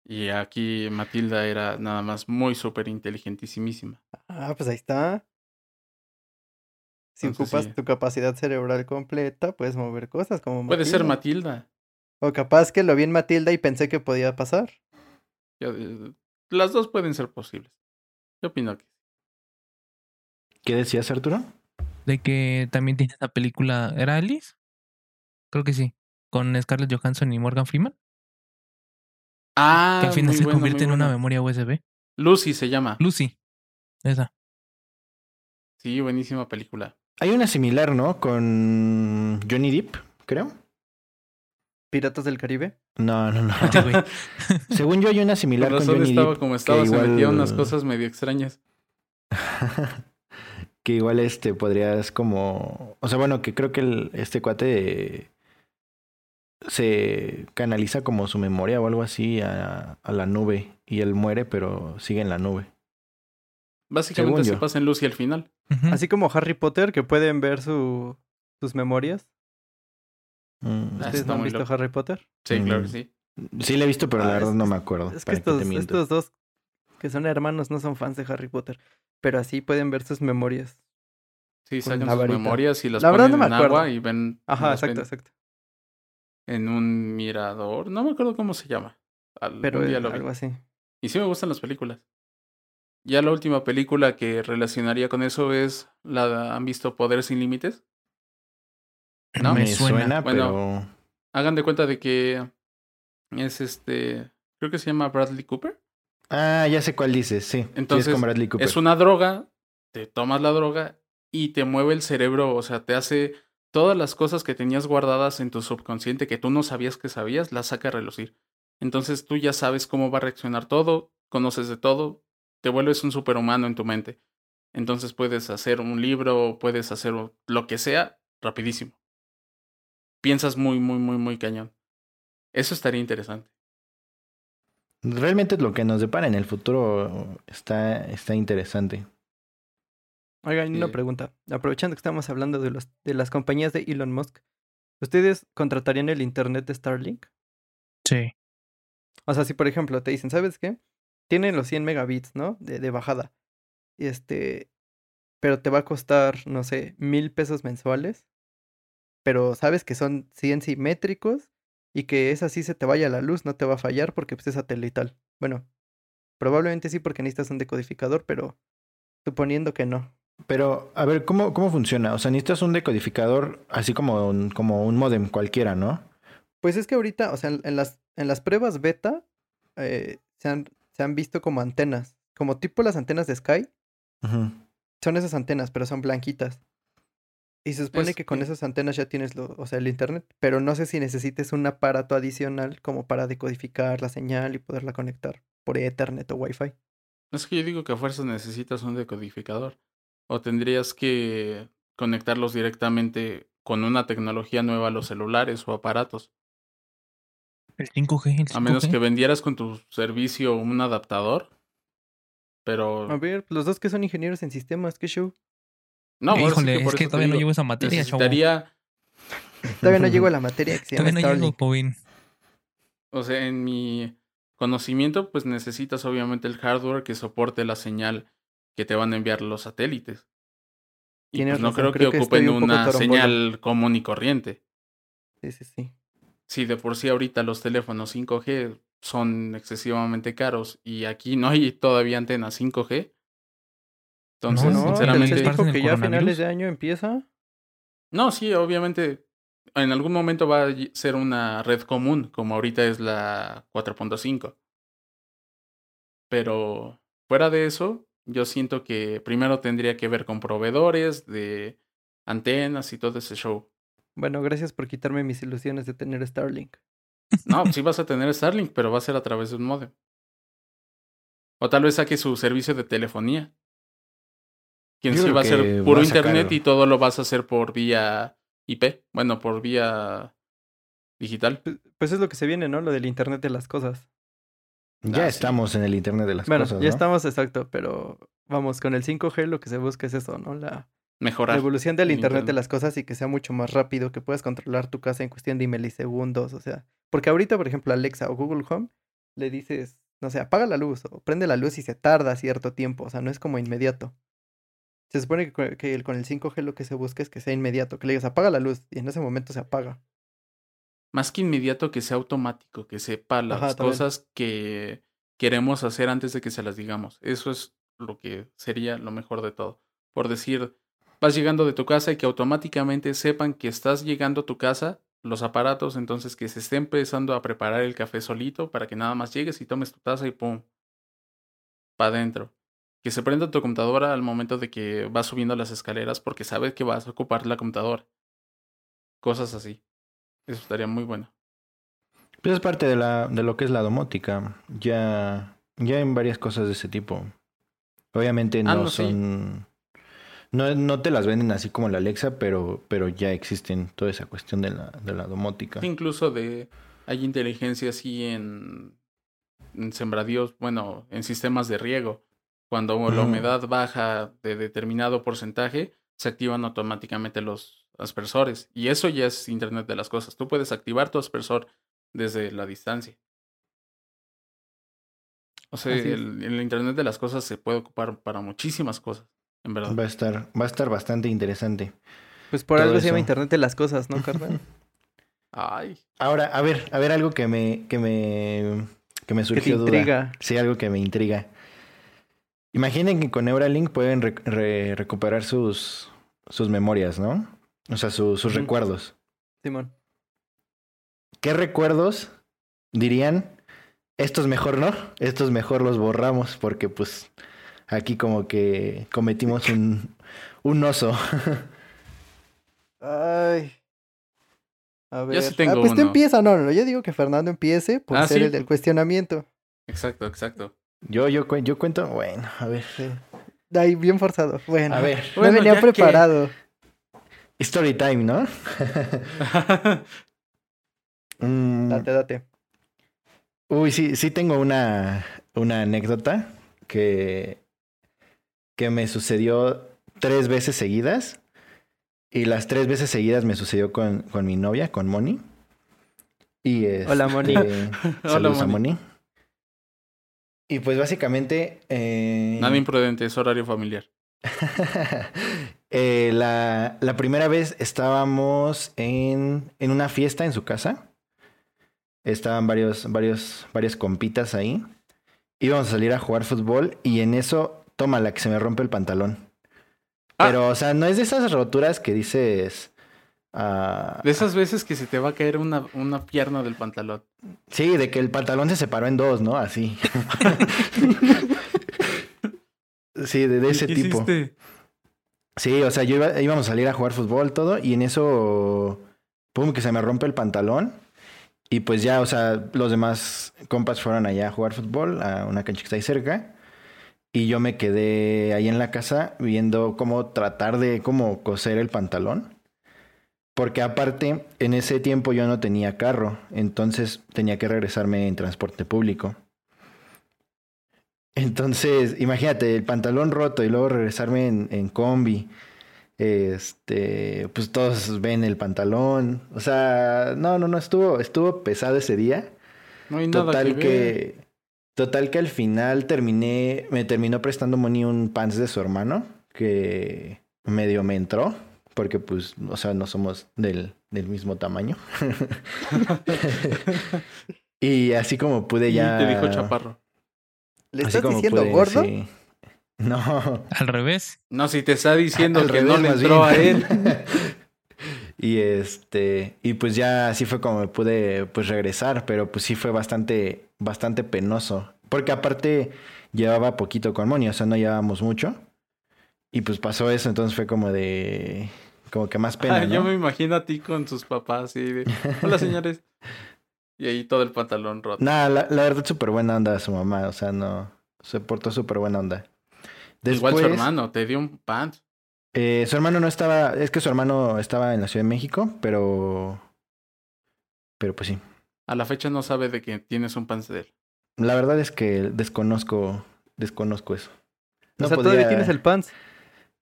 Y aquí Matilda era nada más muy súper inteligentísimísima. Ah, pues ahí está. Si Entonces, ocupas sí. tu capacidad cerebral completa, puedes mover cosas como Puede ser Matilda. Matilda. O capaz que lo vi en Matilda y pensé que podía pasar. Yo, eh, las dos pueden ser posibles. Yo opino que sí. ¿Qué decías, Arturo? de que también tiene esa película. ¿Era Alice? Creo que sí. Con Scarlett Johansson y Morgan Freeman. Ah, que al final muy se bueno, convierte en una memoria USB. Lucy se llama. Lucy. Esa. Sí, buenísima película. Hay una similar, ¿no? Con Johnny Depp, creo. Piratas del Caribe. No, no, no. Güey. Según yo hay una similar Con con razón Johnny estaba Depp. como estaba, se igual- metía unas cosas medio extrañas. que igual este podrías como... O sea, bueno, que creo que el, este cuate se canaliza como su memoria o algo así a, a la nube. Y él muere, pero sigue en la nube. Básicamente se pasa en Lucy al final. Así como Harry Potter, que pueden ver su, sus memorias. Mm, Ah, ¿Ustedes está no han visto loco. Harry Potter? Sí, claro que Mm. sí. Sí, la he visto, pero la Ah, verdad es- no me acuerdo. Es que estos, dos que son hermanos no son fans de Harry Potter. Pero así pueden ver sus memorias. Sí, sacan la sus varita. memorias y las La verdad ponen no en agua y ven, Ajá, exacto, ven exacto. en un mirador. No me acuerdo cómo se llama. Algún Pero día lo vi. algo así. Y sí me gustan las películas. Ya la última película que relacionaría con eso es la ¿Han visto Poder sin Límites? ¿No? Me Me suena. Bueno, pero... Hagan de cuenta de que es este, creo que se llama Bradley Cooper. Ah, ya sé cuál dices, sí. Sí, Entonces, es con Bradley Cooper. Es una droga, te tomas la droga y te mueve el cerebro, o sea, te hace todas las cosas que tenías guardadas en tu subconsciente que tú no sabías que sabías, las saca a relucir. Entonces tú ya sabes cómo va a reaccionar todo, conoces de todo, te vuelves un superhumano en tu mente. Entonces puedes hacer un libro, puedes hacer lo que sea rapidísimo. Piensas muy, muy, muy, muy cañón. Eso estaría interesante. Realmente lo que nos depara en el futuro está, está interesante. Oigan, una pregunta. Aprovechando que estamos hablando de, los, de las compañías de Elon Musk, ¿ustedes contratarían el internet de Starlink? Sí. O sea, si por ejemplo te dicen, ¿sabes qué? Tienen los 100 megabits, ¿no? De, de bajada. Y este, pero te va a costar, no sé, mil pesos mensuales. Pero sabes que son 100 simétricos y que es así se te vaya la luz, no te va a fallar porque pues, es satelital. Bueno, probablemente sí porque necesitas un decodificador, pero suponiendo que no. Pero, a ver, ¿cómo, cómo funciona? O sea, necesitas un decodificador así como un, como un modem cualquiera, ¿no? Pues es que ahorita, o sea, en en las, en las pruebas beta eh, se, han, se han visto como antenas, como tipo las antenas de Sky, son esas antenas, pero son blanquitas. Y se supone Es que con esas antenas ya tienes lo, o sea, el internet, pero no sé si necesites un aparato adicional como para decodificar la señal y poderla conectar por Ethernet o Wi-Fi. Es que yo digo que a fuerzas necesitas un decodificador. O tendrías que conectarlos directamente con una tecnología nueva a los celulares o aparatos. El 5G, el 5G. A menos que vendieras con tu servicio un adaptador. Pero. A ver, los dos que son ingenieros en sistemas, qué show. No, sí Híjole, por es que todavía no llevo esa materia. Necesitaría. Todavía no llego a la materia que se llama Todavía no llego, Starlink. joven. O sea, en mi conocimiento, pues necesitas obviamente el hardware que soporte la señal que te van a enviar los satélites. Y pues no creo, creo que ocupen un una señal común y corriente. Sí, sí, sí. Si de por sí ahorita los teléfonos 5G son excesivamente caros y aquí no hay todavía antenas 5G. Entonces, No, no, sinceramente, Telcel ¿Esparcen dijo el que ya a finales de año empieza. no, sí, obviamente en algún momento va a ser una red común, como ahorita es la 4.5. Pero fuera de eso, yo siento que primero tendría que ver con proveedores de antenas y todo ese show. Bueno, gracias por quitarme mis ilusiones de tener Starlink. No, sí vas a tener Starlink, pero va a ser a través de un modem. O tal vez saque su servicio de telefonía. Quien sí va a ser puro a internet y todo lo vas a hacer por vía IP. Bueno, por vía digital. Pues- Pues es lo que se viene, ¿no? Lo del Internet de las cosas. Ya Ah, sí. estamos en el Internet de las bueno, cosas, ya ¿no? estamos, exacto, pero vamos, con el 5G lo que se busca es eso, ¿no? La, la Mejorar. evolución del el Internet de las cosas y que sea mucho más rápido, que puedas controlar tu casa en cuestión de milisegundos, o sea, porque ahorita, por ejemplo, Alexa o Google Home, le dices, no sé, apaga la luz o prende la luz y se tarda cierto tiempo, o sea, no es como inmediato. Se supone que, con- que el- con el 5G lo que se busca es que sea inmediato, que le digas apaga la luz y en ese momento se apaga. Más que inmediato, que sea automático, que sepa las Ajá, cosas que queremos hacer antes de que se las digamos. Eso es lo que sería lo mejor de todo. Por decir, vas llegando de tu casa y que automáticamente sepan que estás llegando a tu casa, los aparatos, entonces que se esté empezando a preparar el café solito para que nada más llegues y tomes tu taza y pum, para adentro. Que se prenda tu computadora al momento de que vas subiendo las escaleras porque sabes que vas a ocupar la computadora. Cosas así. Eso estaría muy bueno. Pues es parte de, la, de lo que es la domótica. Ya, ya en varias cosas de ese tipo. Obviamente no, Ah, no, sí. No, no te las venden así como la Alexa, pero, pero ya existen toda esa cuestión de la, de la domótica. Incluso de hay inteligencia así en, en sembradíos, bueno, en sistemas de riego. Cuando la Ujú. humedad baja de determinado porcentaje, se activan automáticamente los aspersores. Y eso ya es Internet de las cosas. Tú puedes activar tu aspersor desde la distancia. O sea, el Internet de las cosas se puede ocupar para muchísimas cosas. En verdad. Va a estar, va a estar bastante interesante. Pues por algo se llama. Internet de las cosas, ¿no, carnal? Ay, Ahora, a ver, a ver algo que me, que me, que me que te surgió duda. intriga. Sí, algo que me intriga. Imaginen que con Neuralink pueden re- re- recuperar sus, sus memorias, ¿no? O sea, su- sus recuerdos. Simón. ¿Qué recuerdos dirían? Estos mejor no, estos mejor los borramos porque pues aquí como que cometimos un, un oso. Ay. A ver. sí tengo ah, pues tú uno. empieza, no, no, yo digo que Fernando empiece por Ah, ser sí. el del cuestionamiento. exacto, exacto. Yo, yo, cuen- yo cuento, bueno, a ver. Sí. Ahí, bien forzado. Bueno, A ver, no Bueno, venía ya que- preparado. story time, ¿no? Mm, Date, date. Uy, sí, sí tengo una, una anécdota que, que me sucedió tres veces seguidas. Y las tres veces seguidas me sucedió con, con mi novia, con Moni. Y Hola, Moni. este, saludos a Moni. Moni. Y pues básicamente... eh, Nada imprudente, es horario familiar. Eh, la, la primera vez estábamos en, en una fiesta en su casa. Estaban varios, varios, varias compitas ahí. Íbamos a salir a jugar fútbol y en eso, toma la que se me rompe el pantalón. Ah. Pero, o sea, no es de esas roturas que dices. ah, De esas veces que se te va a caer una, una pierna del pantalón. sí, de que el pantalón se separó en dos, ¿no? Así. sí, de, de ese ¿Qué tipo. hiciste? Sí, o sea, yo iba- íbamos a salir a jugar fútbol todo y en eso, pum, que se me rompe el pantalón. Y pues ya, o sea, los demás compas fueron allá a jugar fútbol a una cancha que está ahí cerca. Y yo me quedé ahí en la casa viendo cómo tratar de cómo coser el pantalón. Porque aparte, en ese tiempo yo no tenía carro, entonces tenía que regresarme en transporte público. Entonces, imagínate, el pantalón roto y luego regresarme en, en combi. Este, pues todos ven el pantalón. O sea, no, no, no, estuvo, estuvo pesado ese día. No hay nada Total que, que. Total que al final terminé, me terminó prestando Moni un pants de su hermano que medio me entró, porque pues, o sea, no somos del, del mismo tamaño. y así como pude Y ya. te dijo chaparro. ¿Le así estás diciendo pude, gordo? sí. No. Al revés. No, si te está diciendo Al que no le entró a él. y este, y pues ya así fue como me pude pues regresar, pero pues sí fue bastante, bastante penoso. Porque aparte llevaba poquito con Moni, o sea, no llevábamos mucho. Y pues pasó eso, entonces fue como de, como que más pena, Ah, Yo me imagino a ti con tus papás y de, hola señores. Y ahí todo el pantalón roto. Nada, la, la verdad súper buena onda su mamá, o sea, no, se portó súper buena onda. Igual su hermano, te dio un pants. Eh, su hermano no estaba, es que su hermano estaba en la Ciudad de México, pero, pero pues sí. A la fecha no sabe de que tienes un él. La verdad es que desconozco, desconozco eso. o sea, todavía tienes el pants.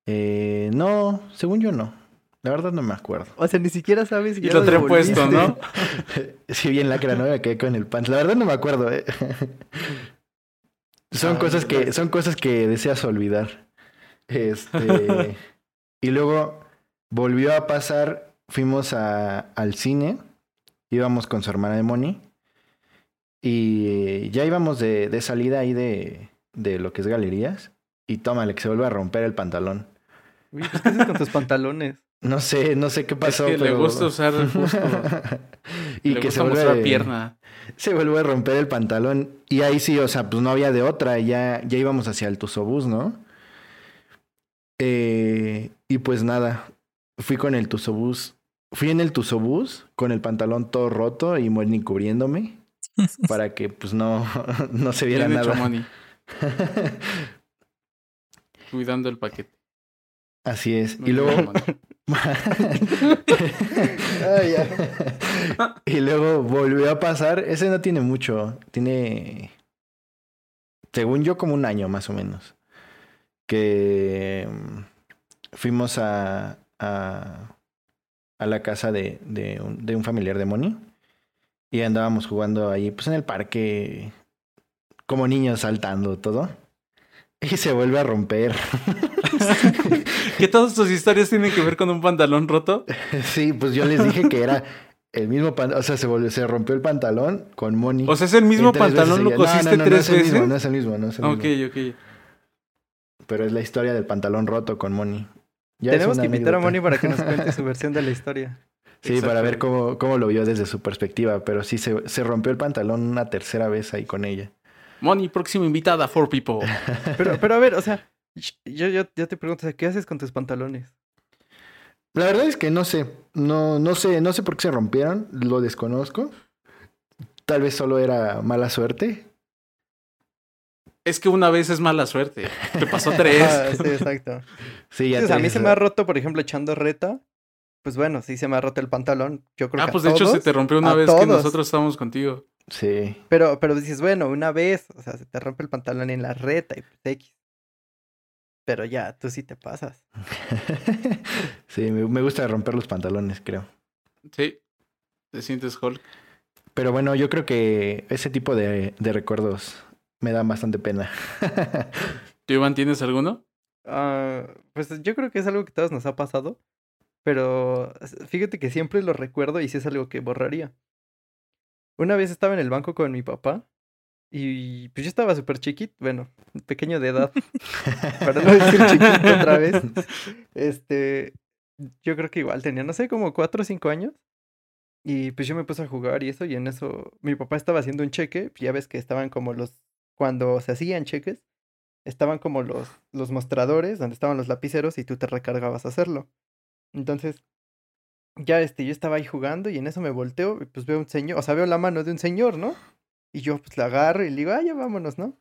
Eh, no, según yo no. La verdad no me acuerdo. O sea, ni siquiera sabes si Y ya lo trae puesto, ¿no? sí, bien lacra, ¿no? Me quedé con el pants. La verdad no me acuerdo, ¿eh? Son Ah, cosas que, son cosas que deseas olvidar. Este. y luego volvió a pasar. Fuimos a, al cine. Íbamos con su hermana de Moni. Y ya íbamos de, de salida ahí de, de lo que es galerías. Y tómale, que se vuelve a romper el pantalón. Uy, pues, ¿qué haces con tus pantalones? No sé, no sé qué pasó, es que le gusta usar el y le que gusta se vuelve, mostrar pierna. se vuelve a romper el pantalón. Y ahí sí, o sea, pues no había de otra. Ya, ya íbamos hacia el Tuzobús, ¿no? Eh, y pues nada, fui con el Tuzobús. Fui en el Tuzobús con el pantalón todo roto y Moni cubriéndome para que pues no, no se viera Bien hecho, nada. Moni. Cuidando el paquete. Así es. Y luego... Moni. Ay, ya. y luego volvió a pasar. Ese no tiene mucho. Tiene. Según yo, como un año más o menos. Que mm, fuimos a. a, a la casa de, de, un, de un familiar de Moni. Y andábamos jugando ahí, pues en el parque. Como niños saltando todo. y se vuelve a romper. ¿Que todas tus historias tienen que ver con un pantalón roto? sí, pues yo les dije que era el mismo pantalón, o sea, se, volvió, se rompió el pantalón con Moni. O sea, es el mismo pantalón, lo cosiste no, no, tres no es el veces. Mismo, no es el mismo, no es el ok, mismo. ok. Pero es la historia del pantalón roto con Moni. Ya Tenemos que invitar a. Moni para que nos cuente su versión de la historia. Sí, para ver cómo, cómo lo vio desde su perspectiva, pero sí se, se rompió el pantalón una tercera vez ahí con ella. Moni, próxima invitada, Four People. Pero, pero a ver, o sea, yo, yo, yo te pregunto, o sea, ¿qué haces con tus pantalones? La verdad es que no sé, no, no sé, no sé por qué se rompieron, lo desconozco. Tal vez solo era mala suerte. Es que una vez es mala suerte. Te pasó tres. Ah, sí, exacto. Sí, ya sea, a mí se me ha roto, por ejemplo, echando reta. Pues bueno, sí se me ha roto el pantalón. Yo creo ah, que a pues de hecho se te rompió una vez que nosotros estábamos contigo. Sí. Pero, pero dices, bueno, una vez, o sea, se te rompe el pantalón en la reta y pues X. Pero ya, tú sí te pasas. sí, me, me gusta romper los pantalones, creo. Sí. Te sientes Hulk. Pero bueno, yo creo que ese tipo de, de recuerdos me dan bastante pena. ¿Tú, Iván, tienes alguno? Ah, pues yo creo que es algo que a todos nos ha pasado. Pero fíjate que siempre lo recuerdo y sí es algo que borraría. Una vez estaba en el banco con mi papá y pues yo estaba súper chiquito, bueno, pequeño de edad, para no decir chiquito otra vez. Este, yo creo que igual tenía, no sé, como cuatro o cinco años. Y pues yo me puse a jugar y eso, y en eso mi papá estaba haciendo un cheque, ya ves que estaban como los, cuando se hacían cheques, estaban como los, los mostradores donde estaban los lapiceros y tú te recargabas a hacerlo. Entonces, ya este, yo estaba ahí jugando y en eso me volteo y pues veo un señor, o sea, veo la mano de un señor, ¿no? Y yo pues la agarro y le digo, ah, ya vámonos, ¿no?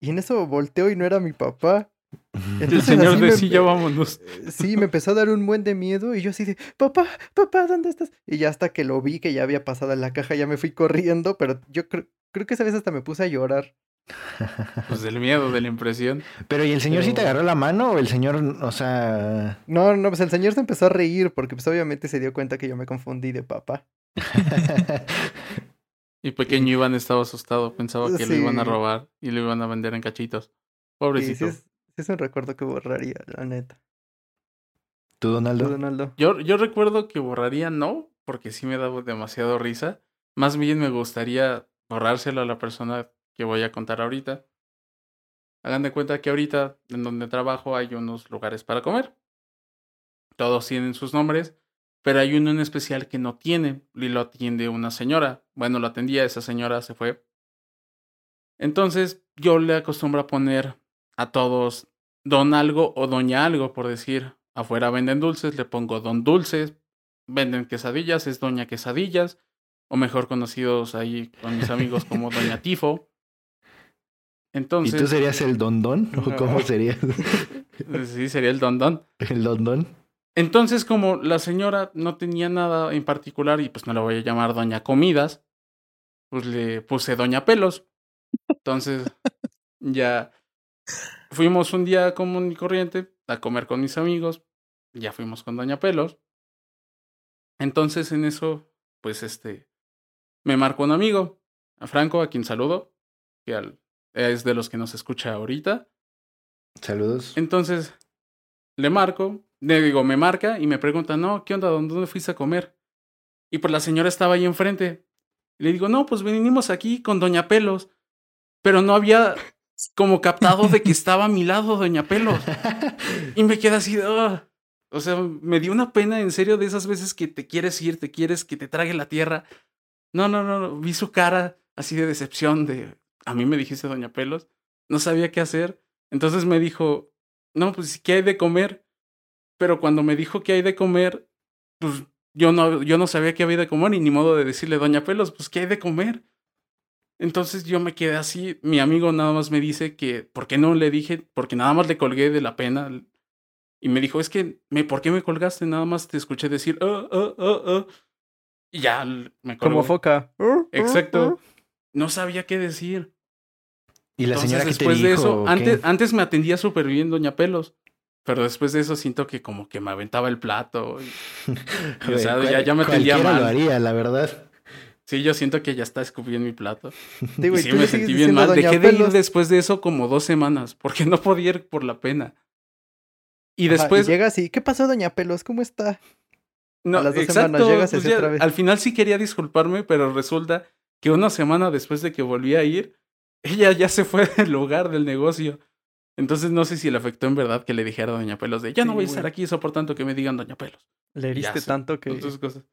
Y en eso volteo y no era mi papá. El señor decía, vámonos. Eh, Sí, me empezó a dar un buen de miedo y yo así de, papá, papá, ¿dónde estás? Y ya hasta que lo vi que ya había pasado en la caja, ya me fui corriendo, pero yo creo, creo que esa vez hasta me puse a llorar. Pues del miedo, de la impresión. Pero ¿y el señor sí te Pero- agarró la mano o el señor, o sea... No, no, pues el señor se empezó a reír porque pues obviamente se dio cuenta que yo me confundí de papá. Y pequeño Iván estaba asustado, pensaba que lo iban a Sí. robar y lo iban a vender en cachitos. Sí Pobrecito. es, sí es un recuerdo que borraría, la neta. ¿Tú, ¿Tú, Donaldo? Donaldo? Yo, yo recuerdo que borraría no, porque sí me daba demasiado risa. Más bien me gustaría borrárselo a la persona que voy a contar ahorita. Hagan de cuenta que ahorita en donde trabajo hay unos lugares para comer. Todos tienen sus nombres, pero hay uno en especial que no tiene y lo atiende una señora. Bueno, lo atendía, esa señora se fue. Entonces yo le acostumbro a poner a todos don algo o doña algo, por decir. Afuera venden dulces, le pongo don dulces. Venden quesadillas, es doña quesadillas. O mejor conocidos ahí con mis amigos como doña Tifo. ¿Y Entonces, tú serías el Don Don? ¿O cómo serías sí, sería el don don. el Don Don? Entonces, como la señora no tenía nada en particular y pues no la voy a llamar Doña Comidas, pues le puse Doña Pelos. Entonces, ya fuimos un día común y corriente a comer con mis amigos. Ya fuimos con Doña Pelos. Entonces, en eso, pues este, me marcó un amigo, a Franco, a quien saludo, que al- es de los que nos escucha ahorita. Saludos. Entonces, le marco, le digo, me marca y me pregunta, no, ¿qué onda? ¿Dónde fuiste a comer? Y pues la señora estaba ahí enfrente. Y le digo, no, pues venimos aquí con Doña Pelos. Pero no había como captado de que estaba a mi lado Doña Pelos. Y me queda así, "Ugh". o sea, me dio una pena en serio de esas veces que te quieres ir, te quieres que te trague la tierra. No, no, no, no, vi su cara así de decepción de, a mí me dijiste Doña Pelos, no sabía qué hacer. Entonces me dijo, no, pues, ¿qué hay de comer? Pero cuando me dijo que hay de comer, pues yo no, yo no sabía qué había de comer y ni modo de decirle, Doña Pelos, pues, ¿qué hay de comer? Entonces yo me quedé así, mi amigo nada más me dice que, ¿por qué no le dije? Porque nada más le colgué de la pena. Y me dijo, es que, me, ¿por qué me colgaste? Nada más te escuché decir, ah, ah, ah, ah. Y ya me colgó. Como foca. Exacto. No sabía qué decir. ¿Y la Entonces, señora que te después dijo? de eso, antes, antes me atendía súper bien Doña Pelos. Pero después de eso siento que como que me aventaba el plato. y- y, o sea, Cual- ya, ya me atendía mal. lo haría, la verdad. Sí, yo siento que ya está escupí en mi plato. Digo, y y sí me sentí bien mal. Doña Dejé de ir después de eso como dos semanas, porque no podía ir por la pena. Y Ajá, después, llegas y, ¿qué pasó, Doña Pelos? ¿Cómo está? no, a las dos exacto, semanas llegas y pues ya, otra vez. al final sí quería disculparme, pero resulta que una semana después de que volví a ir, ella ya se fue del lugar del negocio. Entonces no sé si le afectó en verdad que le dijera a Doña Pelos de ya no Sí, voy a estar aquí soportando que me digan Doña Pelos. Le heriste tanto que Otras cosas.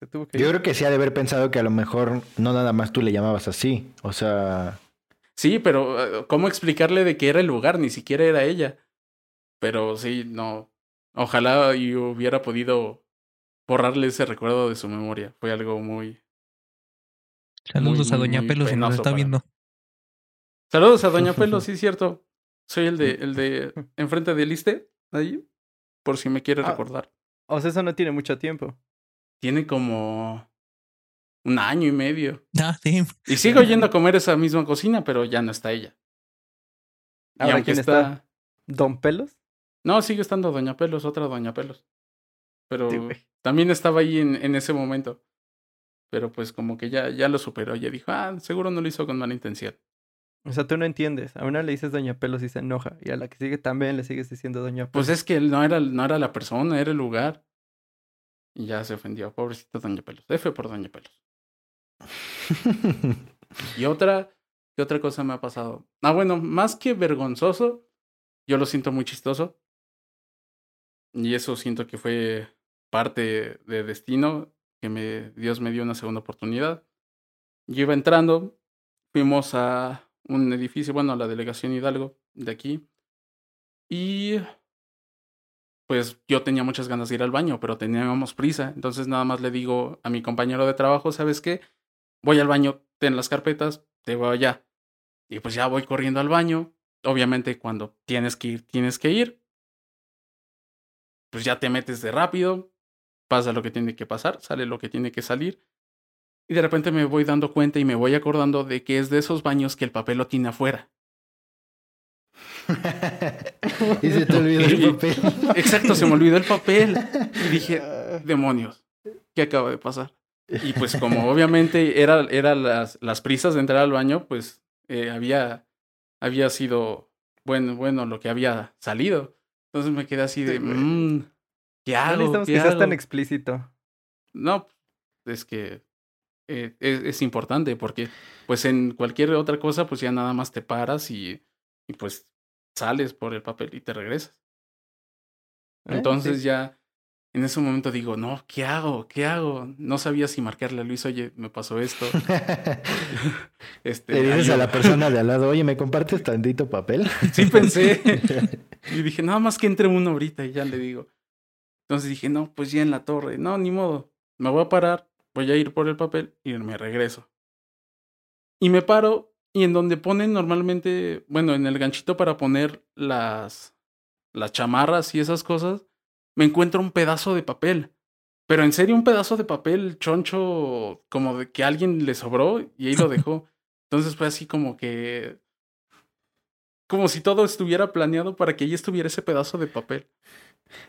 se tuvo que Yo creo que sí ha de haber pensado que a lo mejor no nada más tú le llamabas así. O sea, Sí, pero eh, ¿cómo explicarle de que era el lugar? Ni siquiera era ella. Pero sí, no. Ojalá y hubiera podido borrarle ese recuerdo de su memoria. Fue algo muy... Saludos Muy, a Doña Pelos si nos está para viendo. Saludos a Doña Pelo, sí, cierto. Soy el de, el de enfrente del Iste, ahí, por si me quiere Ah. recordar. O sea, eso no tiene mucho tiempo. Tiene como un año y medio. Ah, sí. Y sigo yendo a comer esa misma cocina, pero ya no está ella. Y Ahora, aunque ¿quién está... está? ¿Don Pelos? No, sigue estando Doña Pelos, otra Doña Pelos. Pero Sí, también estaba ahí en, en ese momento. Pero pues como que ya, ya lo superó. Ya dijo, ah, seguro no lo hizo con mala intención. O sea, tú no entiendes. A una le dices Doña Pelos y se enoja. Y a la que sigue también le sigues diciendo Doña Pelos. Pues es que él no era, no era la persona, era el lugar. Y ya se ofendió. Pobrecita Doña Pelos. F por Doña Pelos. Y otra, ¿qué otra cosa me ha pasado? Ah, bueno, más que vergonzoso, yo lo siento muy chistoso. Y eso siento que fue parte de destino, que me, Dios me dio una segunda oportunidad. Yo iba entrando, fuimos a un edificio, bueno, a la delegación Hidalgo de aquí. Y pues yo tenía muchas ganas de ir al baño, pero teníamos prisa. Entonces nada más le digo a mi compañero de trabajo, ¿sabes qué? Voy al baño, ten las carpetas, te voy allá. Y pues ya voy corriendo al baño. Obviamente cuando tienes que ir, tienes que ir. Pues ya te metes de rápido, pasa lo que tiene que pasar, sale lo que tiene que salir. Y de repente me voy dando cuenta y me voy acordando de que es de esos baños que el papel lo tiene afuera. y se te olvidó el papel. Exacto, se me olvidó el papel. Y dije, Ah, demonios, ¿qué acaba de pasar? Y pues como obviamente era, era las, las prisas de entrar al baño, pues eh, había, había sido bueno, bueno lo que había salido. Entonces me quedé así de, Sí, mmm, ¿qué no hago? necesitamos ¿Qué que seas tan explícito. No, es que eh, es, es importante porque pues en cualquier otra cosa pues ya nada más te paras y, y pues sales por el papel y te regresas. ¿eh? Entonces Sí. ya en ese momento digo, no, ¿qué hago? ¿Qué hago? No sabía si marcarle a Luis, oye, me pasó esto. este, Le dices a la persona de al lado, oye, ¿me compartes tantito papel? Sí pensé. y dije, nada más que entre uno ahorita y ya le digo. Entonces dije, no, pues ya en la torre. No, ni modo. Me voy a parar, voy a ir por el papel y me regreso. Y me paro y en donde ponen normalmente, bueno, en el ganchito para poner las, las chamarras y esas cosas, me encuentro un pedazo de papel. Pero en serio, un pedazo de papel choncho, como de que alguien le sobró y ahí lo dejó. Entonces fue así como que como si todo estuviera planeado para que ahí estuviera ese pedazo de papel.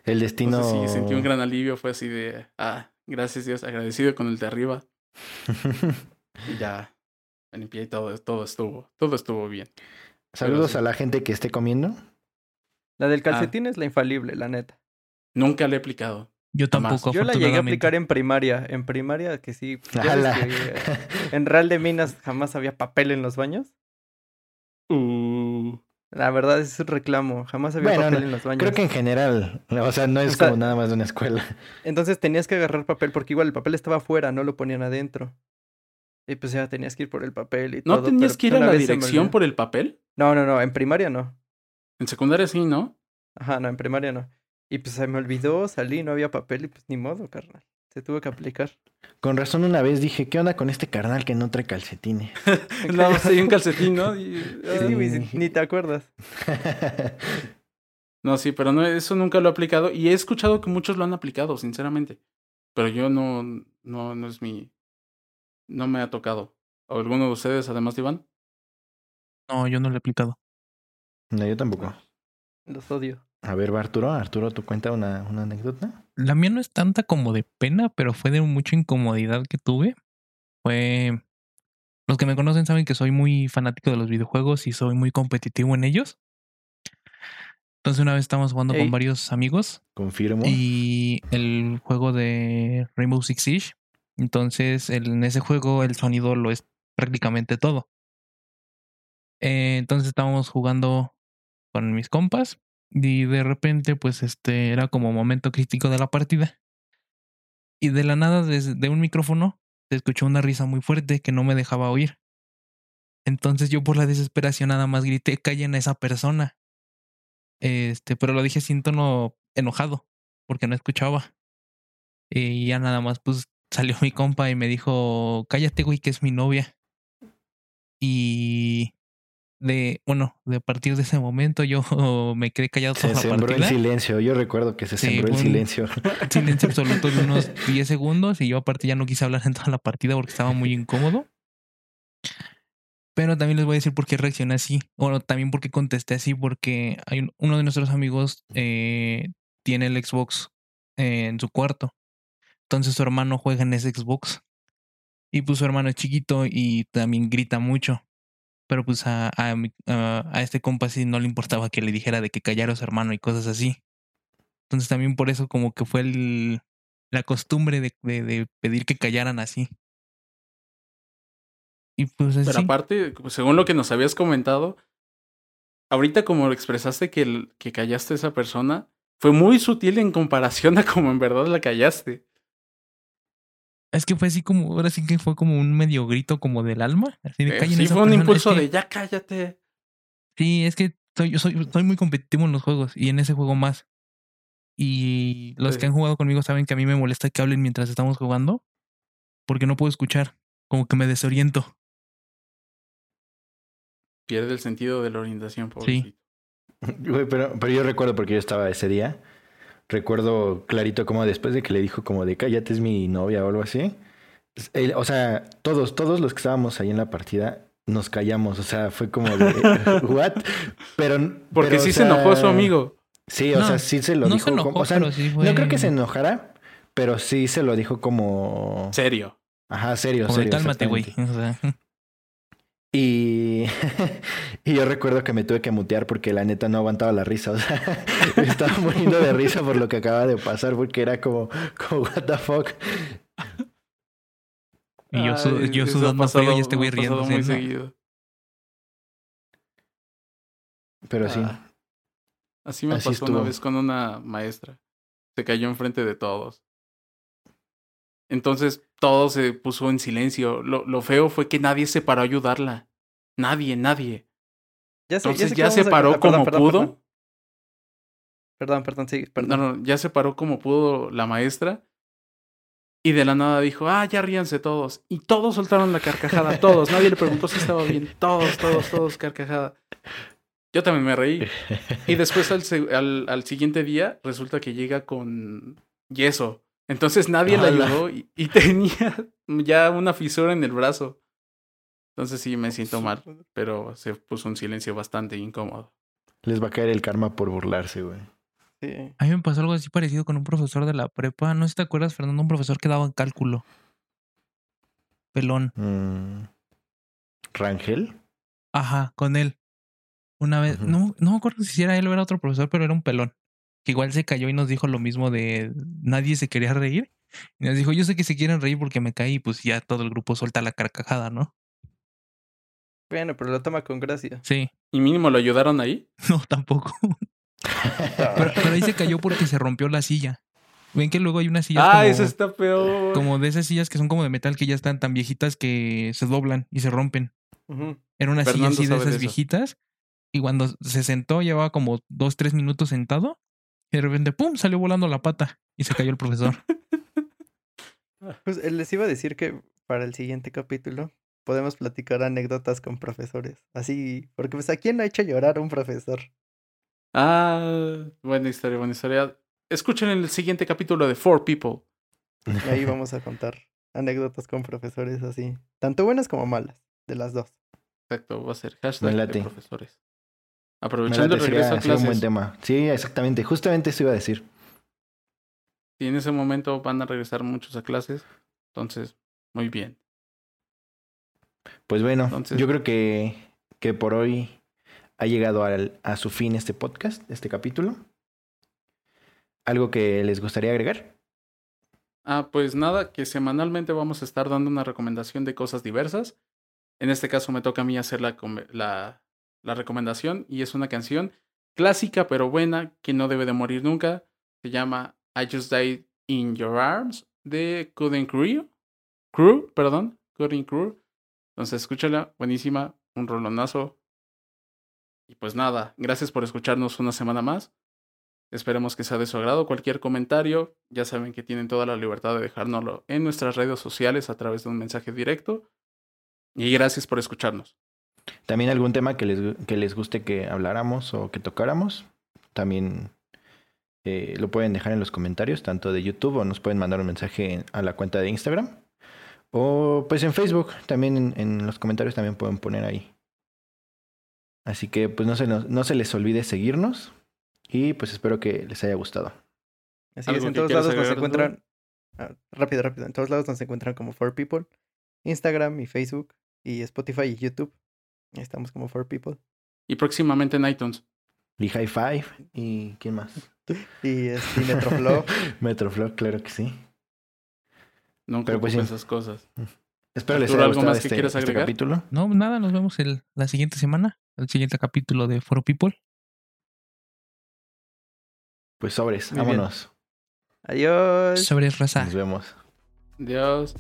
El destino. Entonces sí, sentí un gran alivio, fue así de, ah, gracias Dios, agradecido con el de arriba. Y ya me limpié y todo, todo estuvo, todo estuvo bien. Saludos sí. a la gente que esté comiendo. La del Ah. calcetín es la infalible, la neta. Nunca le he aplicado. Yo tampoco, Yo la llegué a aplicar en primaria. En primaria, que sí. que, eh, en Real de Minas jamás había papel en los baños. Uh, La verdad es un reclamo. Jamás había Bueno, papel no, en los baños. Creo que en general, o sea, no es O sea- como nada más de una escuela. Entonces tenías que agarrar papel porque igual el papel estaba afuera, no lo ponían adentro. Y pues ya tenías que ir por el papel y ¿No todo. tenías pero que ir a la dirección por el papel? No, no, no. En primaria no. En secundaria sí, ¿no? Ajá, no, en primaria no. Y pues se me olvidó, salí, no había papel y pues ni modo, carnal. Se tuvo que aplicar. Con razón una vez dije, ¿qué onda con este carnal que no trae calcetines? Más hay un calcetín, ¿no? Y- Sí, güey, Sí. ni te acuerdas. No, sí, pero no, eso nunca lo he aplicado. Y he escuchado que muchos lo han aplicado, sinceramente. Pero yo no, no, no es mi. No me ha tocado. ¿O alguno de ustedes, además de Iván? No, yo no lo he aplicado. no, yo tampoco. Los odio. A ver, va Arturo, Arturo, ¿tú cuenta una, una anécdota? La mía no es tanta como de pena, pero fue de mucha incomodidad que tuve. fue... Los que me conocen saben que soy muy fanático de los videojuegos y soy muy competitivo en ellos. Entonces una vez estábamos jugando Ey. con varios amigos Confirmo. y el juego de Rainbow Six Siege. Entonces en ese juego el sonido lo es prácticamente todo. Eh, entonces estábamos jugando con mis compas y de repente pues este era como momento crítico de la partida. Y de la nada desde un micrófono se escuchó una risa muy fuerte que no me dejaba oír. Entonces yo por la desesperación nada más grité, callen a esa persona. Este, pero lo dije sin tono enojado, porque no escuchaba. Y ya nada más, pues salió mi compa y me dijo, cállate, güey, que es mi novia. Y de, bueno, de a partir de ese momento yo me quedé callado Se toda la sembró el silencio. Yo recuerdo que se Sí, sembró el silencio. Silencio absoluto de unos 10 segundos y yo aparte ya no quise hablar en toda la partida porque estaba muy incómodo. Pero también les voy a decir por qué reaccioné así. O también por qué contesté así. Porque hay un- uno de nuestros amigos eh, tiene el Xbox eh, en su cuarto. Entonces su hermano juega en ese Xbox. Y pues su hermano es chiquito y también grita mucho. Pero pues a, a, a- a este compa sí no le importaba que le dijera de que callara a su hermano y cosas así. Entonces también por eso como que fue el, la costumbre de, de, de pedir que callaran así. Y pues así. Pero aparte, según lo que nos habías comentado, ahorita como expresaste que, el- que callaste a esa persona, fue muy sutil en comparación a como en verdad la callaste. Es que fue así como, ahora sí que fue como un medio grito como del alma. Así de Eh, "Callen a sí, fue un persona". impulso Es que- de ya cállate. Sí, es que soy, yo soy, soy muy competitivo en los juegos y en ese juego más. Y los Sí. que han jugado conmigo saben que a mí me molesta que hablen mientras estamos jugando porque no puedo escuchar, como que me desoriento. Pierde el sentido de la orientación, pobrecito. Güey, pero, pero yo recuerdo porque yo estaba ese día. Recuerdo clarito como después de que le dijo como de cállate es mi novia o algo así. Él- o sea, todos, todos los que estábamos ahí en la partida nos callamos. O sea, fue como de what? Pero Porque pero, sí o se enojó su amigo. Sí, o No, sea, sí se lo no dijo. se enojó, como- o sea, pero sí fue... no creo que se enojara, pero sí se lo dijo como Serio. ajá, serio, Como de, serio. cálmate, güey. O sea, Y, y yo recuerdo que me tuve que mutear porque la neta no aguantaba la risa. O sea, me estaba muriendo de risa por lo que acaba de pasar porque era como, como what the fuck. y yo, su- Ay, yo sudando pasado- frío y este güey riéndose. muy seguido. Pero sí. Ah, así me Así pasó una vez con una maestra. Se cayó enfrente de todos. Entonces todo se puso en silencio. Lo, lo feo fue que nadie se paró a ayudarla. Nadie, nadie. Ya sé, Entonces sé ya se a- paró perdón, como perdón, pudo. Perdón, perdón, perdón, sí, perdón. No, no, ya se paró como pudo la maestra. Y de la nada dijo, ah, ya ríanse todos. Y todos soltaron la carcajada, todos. Nadie le preguntó si estaba bien. Todos, todos, todos, carcajada. Yo también me reí. Y después al, al, al siguiente día resulta que llega con yeso. Entonces nadie le ¡Hala! ayudó y, y tenía ya una fisura en el brazo. Entonces sí me siento mal, pero se puso un silencio bastante incómodo. Les va a caer el karma por burlarse, güey. Sí. A mí me pasó algo así parecido con un profesor de la prepa. No sé si te acuerdas, Fernando, un profesor que daba cálculo. Pelón. Mm. ¿Rangel? Ajá, con él. Una vez, no, no me acuerdo si era él o era otro profesor, pero era un pelón. Que igual se cayó y nos dijo lo mismo de nadie se quería reír. Y nos dijo, yo sé que se quieren reír porque me caí, y pues ya todo el grupo suelta la carcajada, ¿no? Bueno, pero lo toma con gracia. Sí, Y mínimo lo ayudaron ahí. no, tampoco. Pero, pero ahí se cayó porque se rompió la silla. Ven que luego hay unas sillas Ah, como, eso está peor. como de esas sillas que son como de metal que ya están tan viejitas que se doblan y se rompen. Ujú. Era una Fernando silla así de esas eso. viejitas. Y cuando se sentó, llevaba como dos, tres minutos sentado. Y de repente, ¡pum! salió volando la pata. Y se cayó el profesor. Pues eh, les iba a decir que para el siguiente capítulo podemos platicar anécdotas con profesores. Así, porque pues a quién no ha hecho llorar un profesor. Ah, buena historia, buena historia. Escuchen el siguiente capítulo de Four People. Y ahí vamos a contar anécdotas con profesores así. Tanto buenas como malas, de las dos. Exacto, va a ser hashtag de profesores. Aprovechando el regreso a un clases. buen tema. Sí, exactamente. Justamente eso iba a decir. Y en ese momento van a regresar muchos a clases. Entonces, muy bien. Pues bueno, Entonces- yo creo que, que por hoy ha llegado al- a su fin este podcast, este capítulo. ¿Algo que les gustaría agregar? Ah, pues nada, que semanalmente vamos a estar dando una recomendación de cosas diversas. En este caso me toca a mí hacer la, la, la recomendación y es una canción clásica pero buena que no debe de morir nunca. Se llama I Just Died in Your Arms de Cutting Crew. Crew, perdón, Cutting Crew. Entonces escúchala, buenísima, un rolonazo. Y pues nada, gracias por escucharnos una semana más. Esperemos que sea de su agrado. Cualquier comentario, ya saben que tienen toda la libertad de dejárnoslo en nuestras redes sociales a través de un mensaje directo. Y gracias por escucharnos. También algún tema que les, que les guste que habláramos o que tocáramos. También eh, lo pueden dejar en los comentarios, tanto de YouTube o nos pueden mandar un mensaje en- a la cuenta de Instagram. O pues en Facebook, también en, en los comentarios también pueden poner ahí. Así que pues no se, nos- no se les olvide seguirnos y pues espero que les haya gustado. Así ¿Algo es, en todos lados nos encuentran. ah, rápido, rápido. En todos lados nos encuentran como For People. Instagram y Facebook y Spotify y YouTube. Estamos como For People. Y próximamente en iTunes. Y High Five y ¿quién más? Y este, y Metroflow. Metroflow, claro que sí. Nunca Pero pues sí. esas cosas. Espero les haya ¿algo gustado más que este, quieras este capítulo. No, nada, nos vemos el, la siguiente semana, el siguiente capítulo de Foro People. Pues sobres, Muy bien. vámonos. Adiós. Sobre raza. Nos vemos. Adiós.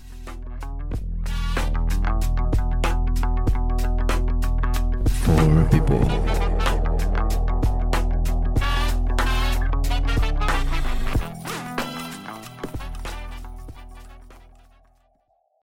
people.